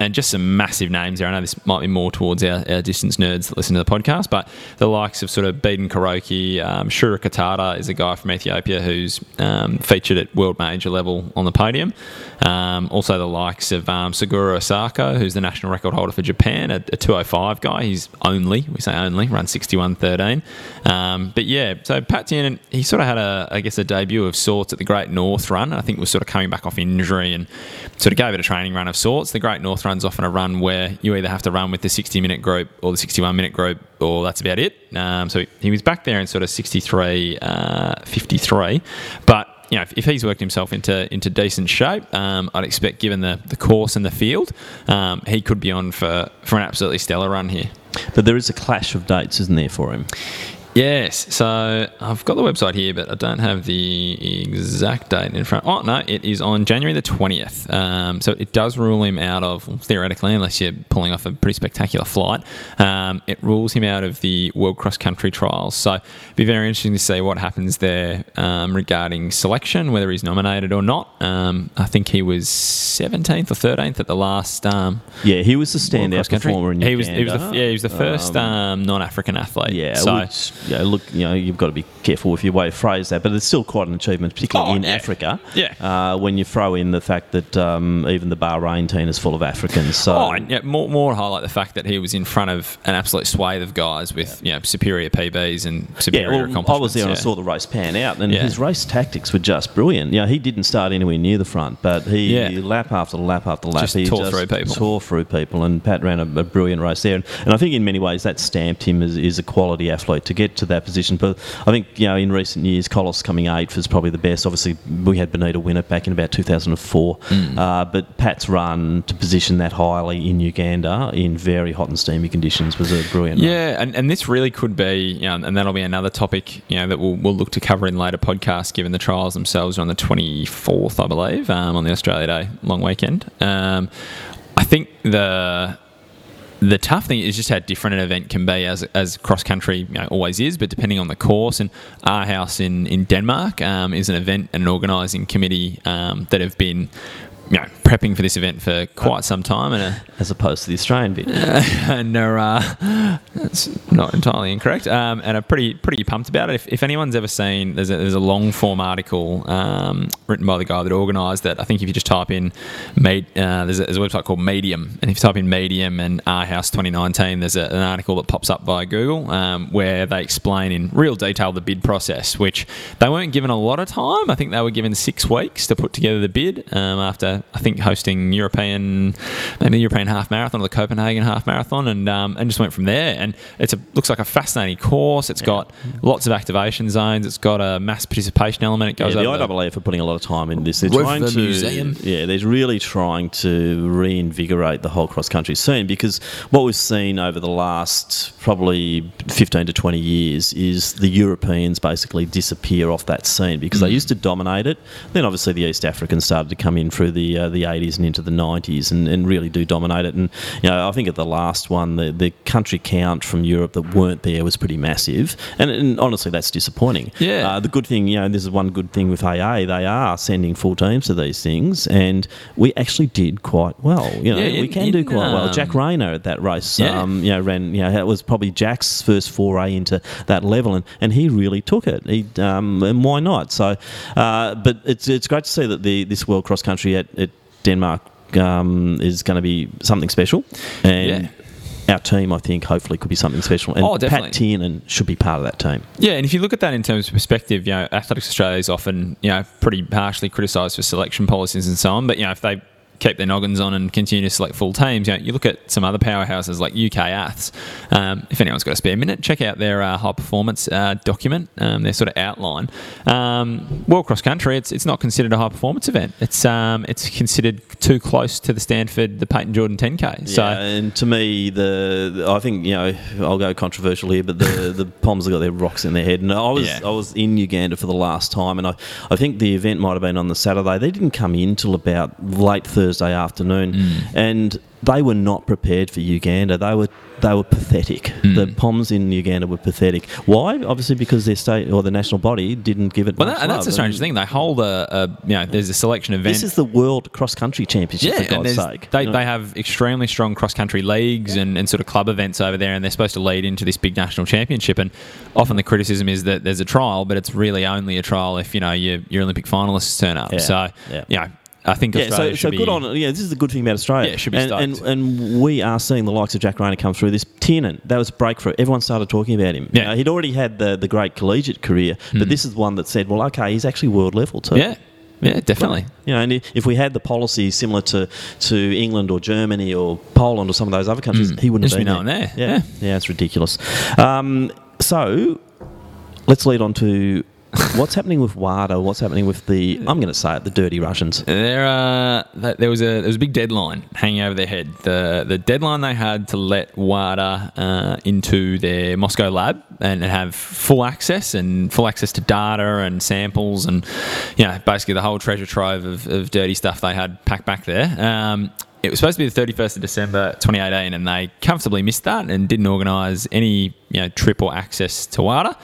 And just some massive names there. I know this might be more towards our, our distance nerds that listen to the podcast, but the likes of sort of Bedan Karoki, um, Shura Kitata is a guy from Ethiopia who's um, featured at world major level on the podium. Um, also, the likes of um, Suguru Osako, who's the national record holder for Japan, a, a 205 guy. He's only, we say only, run 61.13. Um, but yeah, so Pat Tiernan, he sort of had a, I guess, a debut of sorts at the Great North Run. I think was sort of coming back off injury and sort of gave it a training run of sorts. The Great North Run runs often a run where you either have to run with the 60 minute group or the 61 minute group, or that's about it. Um, so he was back there in sort of 63, uh, 53. But you know, if, if, he's worked himself into into decent shape, um, I'd expect, given the, the course and the field, um, he could be on for, for an absolutely stellar run here. But there is a clash of dates, isn't there, for him? Yes, so I've got the website here, but I don't have the exact date in front. Oh no, it is on January the twentieth. Um, so it does rule him out of theoretically, unless you're pulling off a pretty spectacular flight. Um, it rules him out of the World Cross Country Trials. So it'd be very interesting to see what happens there um, regarding selection, whether he's nominated or not. Um, I think he was seventeenth or thirteenth at the last. Um, yeah, he was the standout performer in He was, he was the, yeah, he was the first um, non-African athlete. Yeah, so. Which, yeah, look, you know, you've got to be careful with your way of phrase that, but it's still quite an achievement, particularly Oh, in yeah. Africa. Yeah. Uh, when you throw in the fact that um, even the Bahrain team is full of Africans. So Oh, and yeah, more, more highlight the fact that he was in front of an absolute swathe of guys with you know superior PBs and yeah, superior well, accomplishments. I was there and I saw the race pan out, and Yeah. his race tactics were just brilliant. You know, he didn't start anywhere near the front, but he Yeah. lap after lap after lap, Just he tore just through people. tore through people, and Pat ran a, a brilliant race there. And, and I think in many ways that stamped him as, as a quality athlete to get to that position. But I think you know in recent years, Colos coming eighth was probably the best. Obviously, we had Benita win it back in about 2004, Mm. uh, but Pat's run to position that highly in Uganda in very hot and steamy conditions was a brilliant. run. Yeah, and, and this really could be, you know, and that'll be another topic, you know, that we'll, we'll look to cover in later podcasts, given the trials themselves are on the 24th, I believe, um, on the Australia Day long weekend. Um, I think the the tough thing is just how different an event can be as, as cross country you know, always is, but depending on the course. And our house in, in Denmark um, is an event and an organising committee um, that have been you know, prepping for this event for quite some time. And a, as opposed to the Australian bit. and are, uh, that's not entirely incorrect. Um, and are pretty pretty pumped about it. If, if anyone's ever seen, there's a, there's a long form article um, written by the guy that organised that. I think if you just type in, med, uh, there's, a, there's a website called Medium, and if you type in Medium and Aarhus 2019, there's a, an article that pops up via Google um, where they explain in real detail the bid process, which they weren't given a lot of time. I think they were given six weeks to put together the bid um, after I think hosting European, maybe the European half marathon or the Copenhagen half marathon, and um, and just went from there. And it's a looks like a fascinating course. It's got lots of activation zones. It's got a mass participation element. It goes yeah, the IAAF are putting a lot of time in this. They're trying of to, museum. yeah, they're really trying to reinvigorate the whole cross country scene because what we've seen over the last probably 15 to 20 years is the Europeans basically disappear off that scene because they Mm. used to dominate it. Then obviously the East Africans started to come in through the uh, the 80s and into the 90s and, and really do dominate it. And you know, I think at the last one, the, the country count from Europe that weren't there was pretty massive. And, and honestly, that's disappointing. Yeah. Uh, the good thing, you know, this is one good thing with AA. They are sending full teams to these things, and we actually did quite well. You know, Yeah, we in- can do in, quite well. um, Jack Rayner at that race, Yeah. um, you know, ran. You know, it was probably Jack's first foray into that level, and, and he really took it. He, um, and why not? So, uh, but it's it's great to see that the this World Cross Country at Denmark um, is going to be something special, and. Our team, I think, hopefully could be something special, and Oh. Pat Tiernan should be part of that team. Yeah, and if you look at that in terms of perspective, you know, Athletics Australia is often, you know, pretty harshly criticised for selection policies and so on. But you know, if they keep their noggins on and continue to select full teams, you know, you look at some other powerhouses like UK Aths. Um, if anyone's got a spare minute, check out their uh, high performance uh, document, um, their sort of outline. Um, World Cross Country, it's it's not considered a high performance event. It's um, it's considered too close to the Stanford, the Peyton Jordan 10k. So yeah, and to me, the, the- I think you know I'll go controversial here, but the the Poms have got their rocks in their head. And I was Yeah. I was in Uganda for the last time, and I, I think the event might have been on the Saturday. They didn't come in till about late Thursday afternoon, Mm. and they were not prepared for Uganda. They were they were pathetic. Mm. The Poms in Uganda were pathetic. Why? Obviously because their state or the national body didn't give it. Well, that, and that's a strange thing. They hold a, a, you know, there's a selection event. This is the World Cross Country Championship for and God's sake. They, You know? they have extremely strong cross country leagues and, and sort of club events over there, and they're supposed to lead into this big national championship. And often the criticism is that there's a trial, but it's really only a trial if you know your, your Olympic finalists turn up. Yeah, So, yeah. you know, I think Yeah, Australia so, so good on yeah. This is the good thing about Australia. Yeah, it should be and, and, and we are seeing the likes of Jack Rayner come through. This Tiernan, that was a breakthrough. Everyone started talking about him. Yeah. Uh, he'd already had the the great collegiate career, but Mm. this is one that said, well, okay, he's actually world level too. Yeah, yeah, definitely. You know, and if we had the policy similar to, to England or Germany or Poland or some of those other countries, Mm. he wouldn't Just have be been one there. Yeah, Yeah. yeah, it's ridiculous. Um, so let's lead on to what's happening with WADA. What's happening with the? I'm going to say it, the dirty Russians. There, uh, there was a there was a big deadline hanging over their head. The the deadline they had to let WADA uh, into their Moscow lab and have full access and full access to data and samples and you know basically the whole treasure trove of, of dirty stuff they had packed back there. Um, it was supposed to be the 31st of December 2018, and they comfortably missed that and didn't organise any you know trip or access to WADA.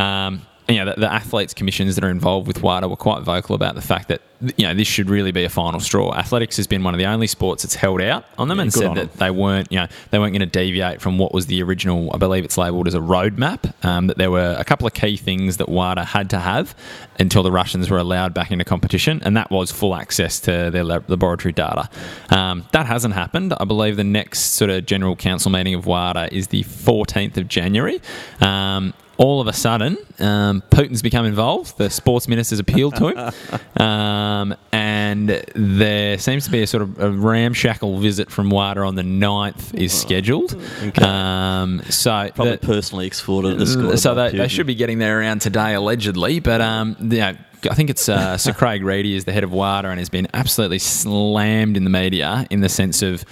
Um, you know, the, the athletes commissions that are involved with WADA were quite vocal about the fact that you know this should really be a final straw. Athletics has been one of the only sports that's held out on them Yeah, and said that they weren't you know they weren't going to deviate from what was the original. I believe it's labelled as a roadmap. Um, that there were a couple of key things that WADA had to have until the Russians were allowed back into competition, and that was full access to their lab- laboratory data. Um, that hasn't happened. I believe the next sort of general council meeting of WADA is the 14th of January. Um, all of a sudden, um, Putin's become involved. The sports minister's appealed to him. Um, and there seems to be a sort of a ramshackle visit from WADA on the 9th is scheduled. Um, so Probably the- personally exported the score. so they, they should be getting there around today, allegedly. But um, you know, I think it's uh, Sir Craig Reedie is the head of WADA and has been absolutely slammed in the media in the sense of,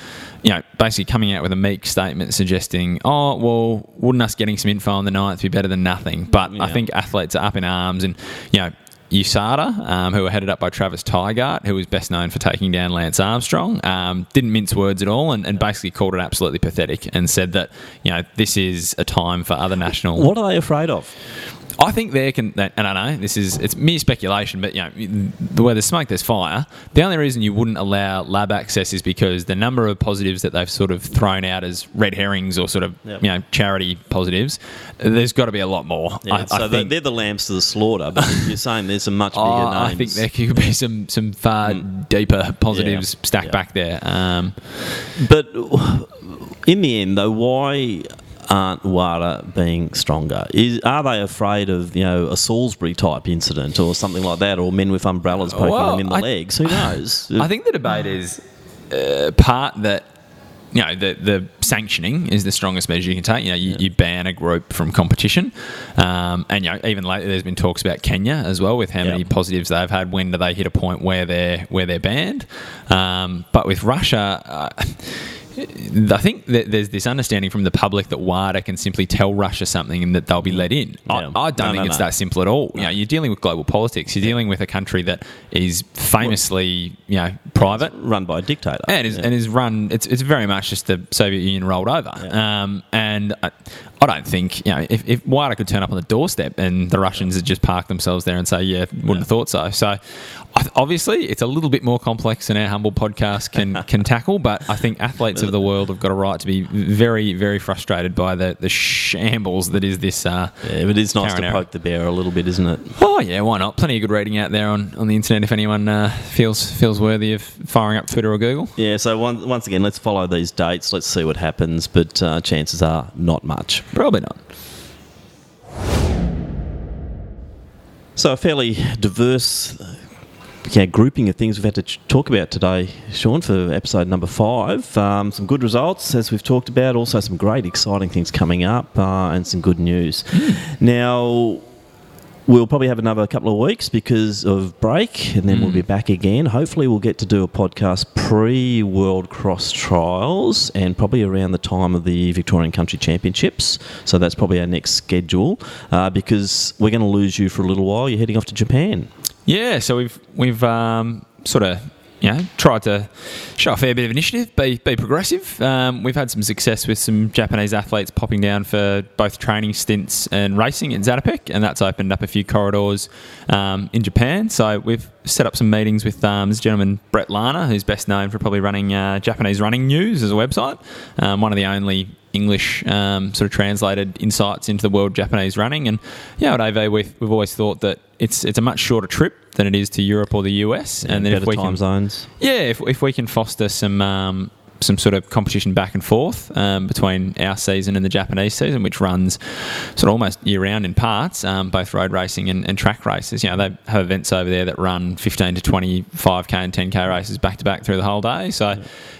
you know, basically coming out with a meek statement suggesting, oh, well, wouldn't us getting some info on the 9th be better than nothing? But I think athletes are up in arms and, you know, USADA, um, who were headed up by Travis Tygart, who was best known for taking down Lance Armstrong, um, didn't mince words at all and, and basically called it absolutely pathetic and said that, you know, this is a time for other national What are they afraid of? I think there can, and I know this is it's mere speculation, but you know, the where there's smoke, there's fire. The only reason you wouldn't allow lab access is because the number of positives that they've sort of thrown out as red herrings or sort of Yep. you know charity positives. There's got to be a lot more. Yeah, I, so I they're, think. they're the lambs to the slaughter, but you're saying there's some much bigger Oh, names. I think there could be some some far deeper positives stacked yeah. back there. Um, But in the end, though, why aren't WADA being stronger? Is, are they afraid of you know a Salisbury type incident or something like that, or men with umbrellas poking Well, them in the I- legs? Who knows? I think the debate is uh, part that you know the the sanctioning is the strongest measure you can take. You know, you, you ban a group from competition, um, and you know even lately there's been talks about Kenya as well with how many positives they've had. When do they hit a point where they're where they're banned? Um, but with Russia. Uh, I think that there's this understanding from the public that WADA can simply tell Russia something and that they'll be let in. I, I don't No, think no, it's no. that simple at all. You know, you're dealing with global politics. You're dealing with a country that is famously, you know, private, run by a dictator, and is and is run. It's it's very much just the Soviet Union rolled over. Um, and I, I don't think you know if, if WADA could turn up on the doorstep and the Russians had just parked themselves there and say, yeah, wouldn't have thought so. So. Obviously, it's a little bit more complex than our humble podcast can can tackle, but I think athletes of the world have got a right to be very, very frustrated by the, the shambles that is this. Uh, yeah, but it's nice to poke the bear a little bit, isn't it? Oh yeah, why not? Plenty of good reading out there on, on the internet if anyone uh, feels feels worthy of firing up Twitter or Google. Yeah, so one, once again, let's follow these dates. Let's see what happens, but uh, chances are not much. Probably not. So, a fairly diverse yeah, grouping of things we've had to ch- talk about today, Sean, for episode number five. Um, some good results, as we've talked about, also some great, exciting things coming up, uh, and some good news. Now, We'll probably have another couple of weeks because of break, and then we'll be back again. Hopefully, we'll get to do a podcast pre World Cross Trials and probably around the time of the Victorian Country Championships. So that's probably our next schedule uh, because we're going to lose you for a little while. You're heading off to Japan. Yeah, so we've we've um, sort of you know tried to show a fair bit of initiative, be be progressive. Um, we've had some success with some Japanese athletes popping down for both training stints and racing at Zatopek, and that's opened up a few corridors um, in Japan. So we've set up some meetings with um, this gentleman Brett Larner, who's best known for probably running uh, Japanese Running News as a website, um, one of the only English um, sort of translated insights into the world Japanese running. And yeah, at AV we've, we've always thought that it's it's a much shorter trip than it is to Europe or the US. Yeah, and then better if we time can, zones. yeah, if, if we can foster some um, some sort of competition back and forth um, between our season and the Japanese season, which runs sort of almost year round in parts, um, both road racing and, and track races. You know, they have events over there that run 15 to 25k and 10k races back to back through the whole day. So,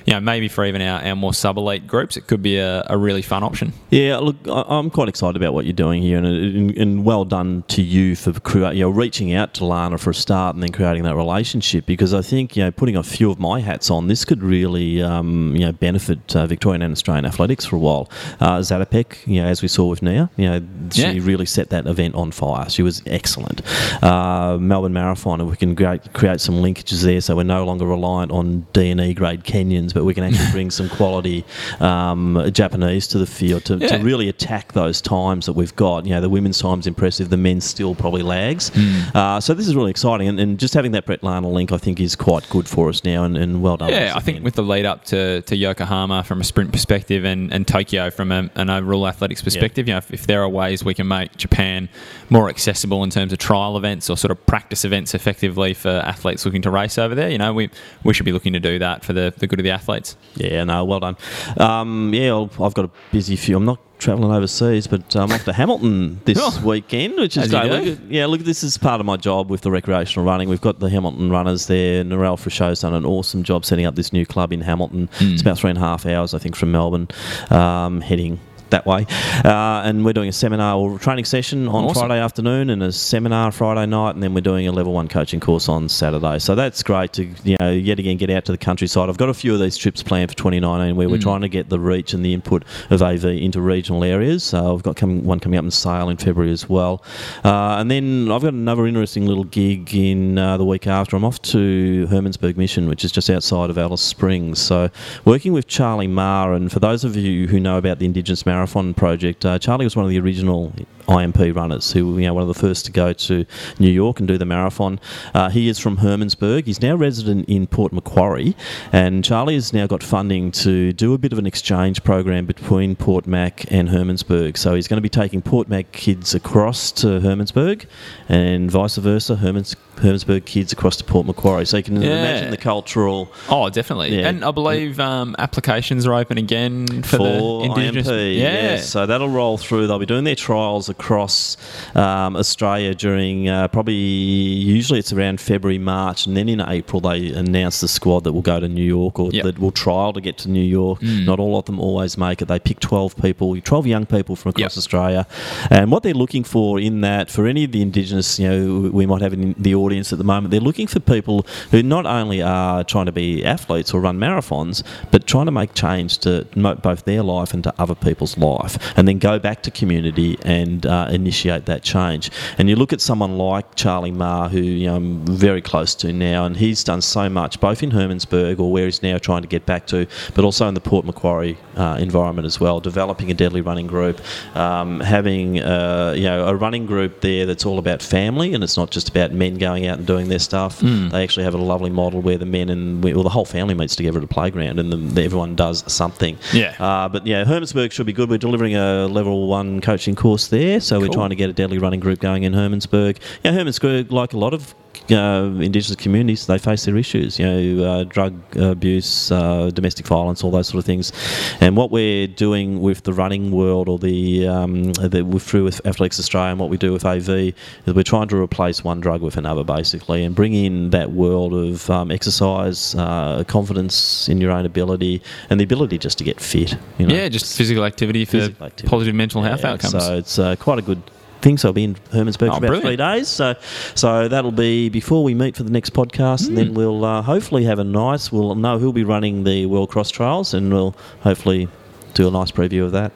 you know, maybe for even our, our more sub elite groups, it could be a, a really fun option. Yeah, look, I'm quite excited about what you're doing here, and, and, and well done to you for create, you know, reaching out to Larner for a start, and then creating that relationship. Because I think you know, putting a few of my hats on, this could really um, you know benefit uh, Victorian and Australian athletics for a while. Uh, Zatopek, you know, as we saw with Nia, you know, she Yeah. really set that event on fire. She was excellent. Uh, Melbourne Marathon, if we can create, create some linkages there, so we're no longer reliant on D and E grade Kenyans, but we can actually bring some quality um, Japanese to the field to, to really attack those times that we've got. You know, the women's time's impressive, the men's still probably lags. Hmm. Uh, so this is really exciting, and, and just having that Brett Larner link, I think, is quite good for us now, and, and well done. Yeah, I think with the lead up to, to Yokohama from a sprint perspective and, and Tokyo from a, an overall athletics perspective, you know, if, if there are ways we can make Japan more accessible in terms of trial events or sort of practice events effectively for athletes looking to race over there, you know, we, we should be looking to do that for the, the good of the athletes. Yeah, no, well done. Um, yeah, I've got a busy few. I'm not travelling overseas, but I'm off to Hamilton this Oh. weekend, which is great. Look, yeah, look, this is part of my job with the recreational running. We've got the Hamilton runners there. Narelle Frichot's done an awesome job setting up this new club in Hamilton. Hmm. It's about three and a half hours, I think, from Melbourne, um, heading that way. Uh, and we're doing a seminar or training session on Awesome. Friday afternoon and a seminar Friday night, and then we're doing a level one coaching course on Saturday. So that's great to you know yet again get out to the countryside. I've got a few of these trips planned for 2019 where we're Mm. trying to get the reach and the input of AV into regional areas. So I've got come, one coming up in Sale in February as well, uh, and then I've got another interesting little gig in uh, the week after. I'm off to Hermannsburg Mission, which is just outside of Alice Springs. So working with Charlie Maher, and for those of you who know about the Indigenous Marathon Project, uh, Charlie was one of the original IMP runners who were you know, one of the first to go to New York and do the marathon. Uh, he is from Hermannsburg. He's now resident in Port Macquarie, and Charlie has now got funding to do a bit of an exchange program between Port Mac and Hermannsburg. So he's going to be taking Port Mac kids across to Hermannsburg, and vice versa, Hermans, Hermannsburg kids across to Port Macquarie. So you can Yeah. imagine the cultural. Oh, definitely. Yeah. And I believe um, applications are open again for, for the Indigenous. IMP. yeah. yes. So that'll roll through. They'll be doing their trials across um, Australia during uh, probably usually it's around February, March, and then in April they announce the squad that will go to New York or Yep. that will trial to get to New York. Mm. Not all of them always make it. They pick 12 people, 12 young people from across Australia, and what they're looking for in that for any of the Indigenous, you know, we might have in the audience at the moment, they're looking for people who not only are trying to be athletes or run marathons, but trying to make change to both their life and to other people's life, and then go back to community and uh, initiate that change. And you look at someone like Charlie Maher, who you know, I'm very close to now, and he's done so much, both in Hermannsburg or where he's now trying to get back to, but also in the Port Macquarie uh, environment as well, developing a deadly running group, um, having uh, you know a running group there that's all about family, and it's not just about men going out and doing their stuff. Mm. They actually have a lovely model where the men and well, the whole family meets together at a playground, and the, everyone does something. Yeah. Uh, but yeah, Hermannsburg should be good. We're delivering a level one coaching course there, so we're trying to get a deadly running group going in Hermannsburg. Yeah, Hermannsburg, like a lot of uh, Indigenous communities, they face their issues. You know, uh, drug abuse, uh, domestic violence, all those sort of things. And what we're doing with the running world, or the, um, the with, through with Athletics Australia, and what we do with AV, is we're trying to replace one drug with another, basically, and bring in that world of um, exercise, uh, confidence in your own ability, and the ability just to get fit. You know? yeah, just physical activity for Physical activity. positive mental health Yeah, outcomes. So it's uh, quite a good thing. So I'll be in Hermannsburg Oh, for about brilliant. three days. So so that'll be before we meet for the next podcast, and Hmm. then we'll uh, hopefully have a nice. We'll know who'll be running the World Cross Trials, and we'll hopefully do a nice preview of that.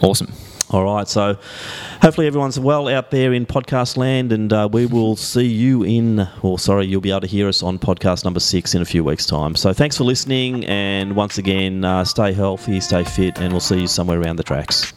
Awesome. All right, so hopefully everyone's well out there in podcast land, and uh, we will see you in, or sorry, you'll be able to hear us on podcast number six in a few weeks' time. So thanks for listening, and once again, uh, stay healthy, stay fit, and we'll see you somewhere around the tracks.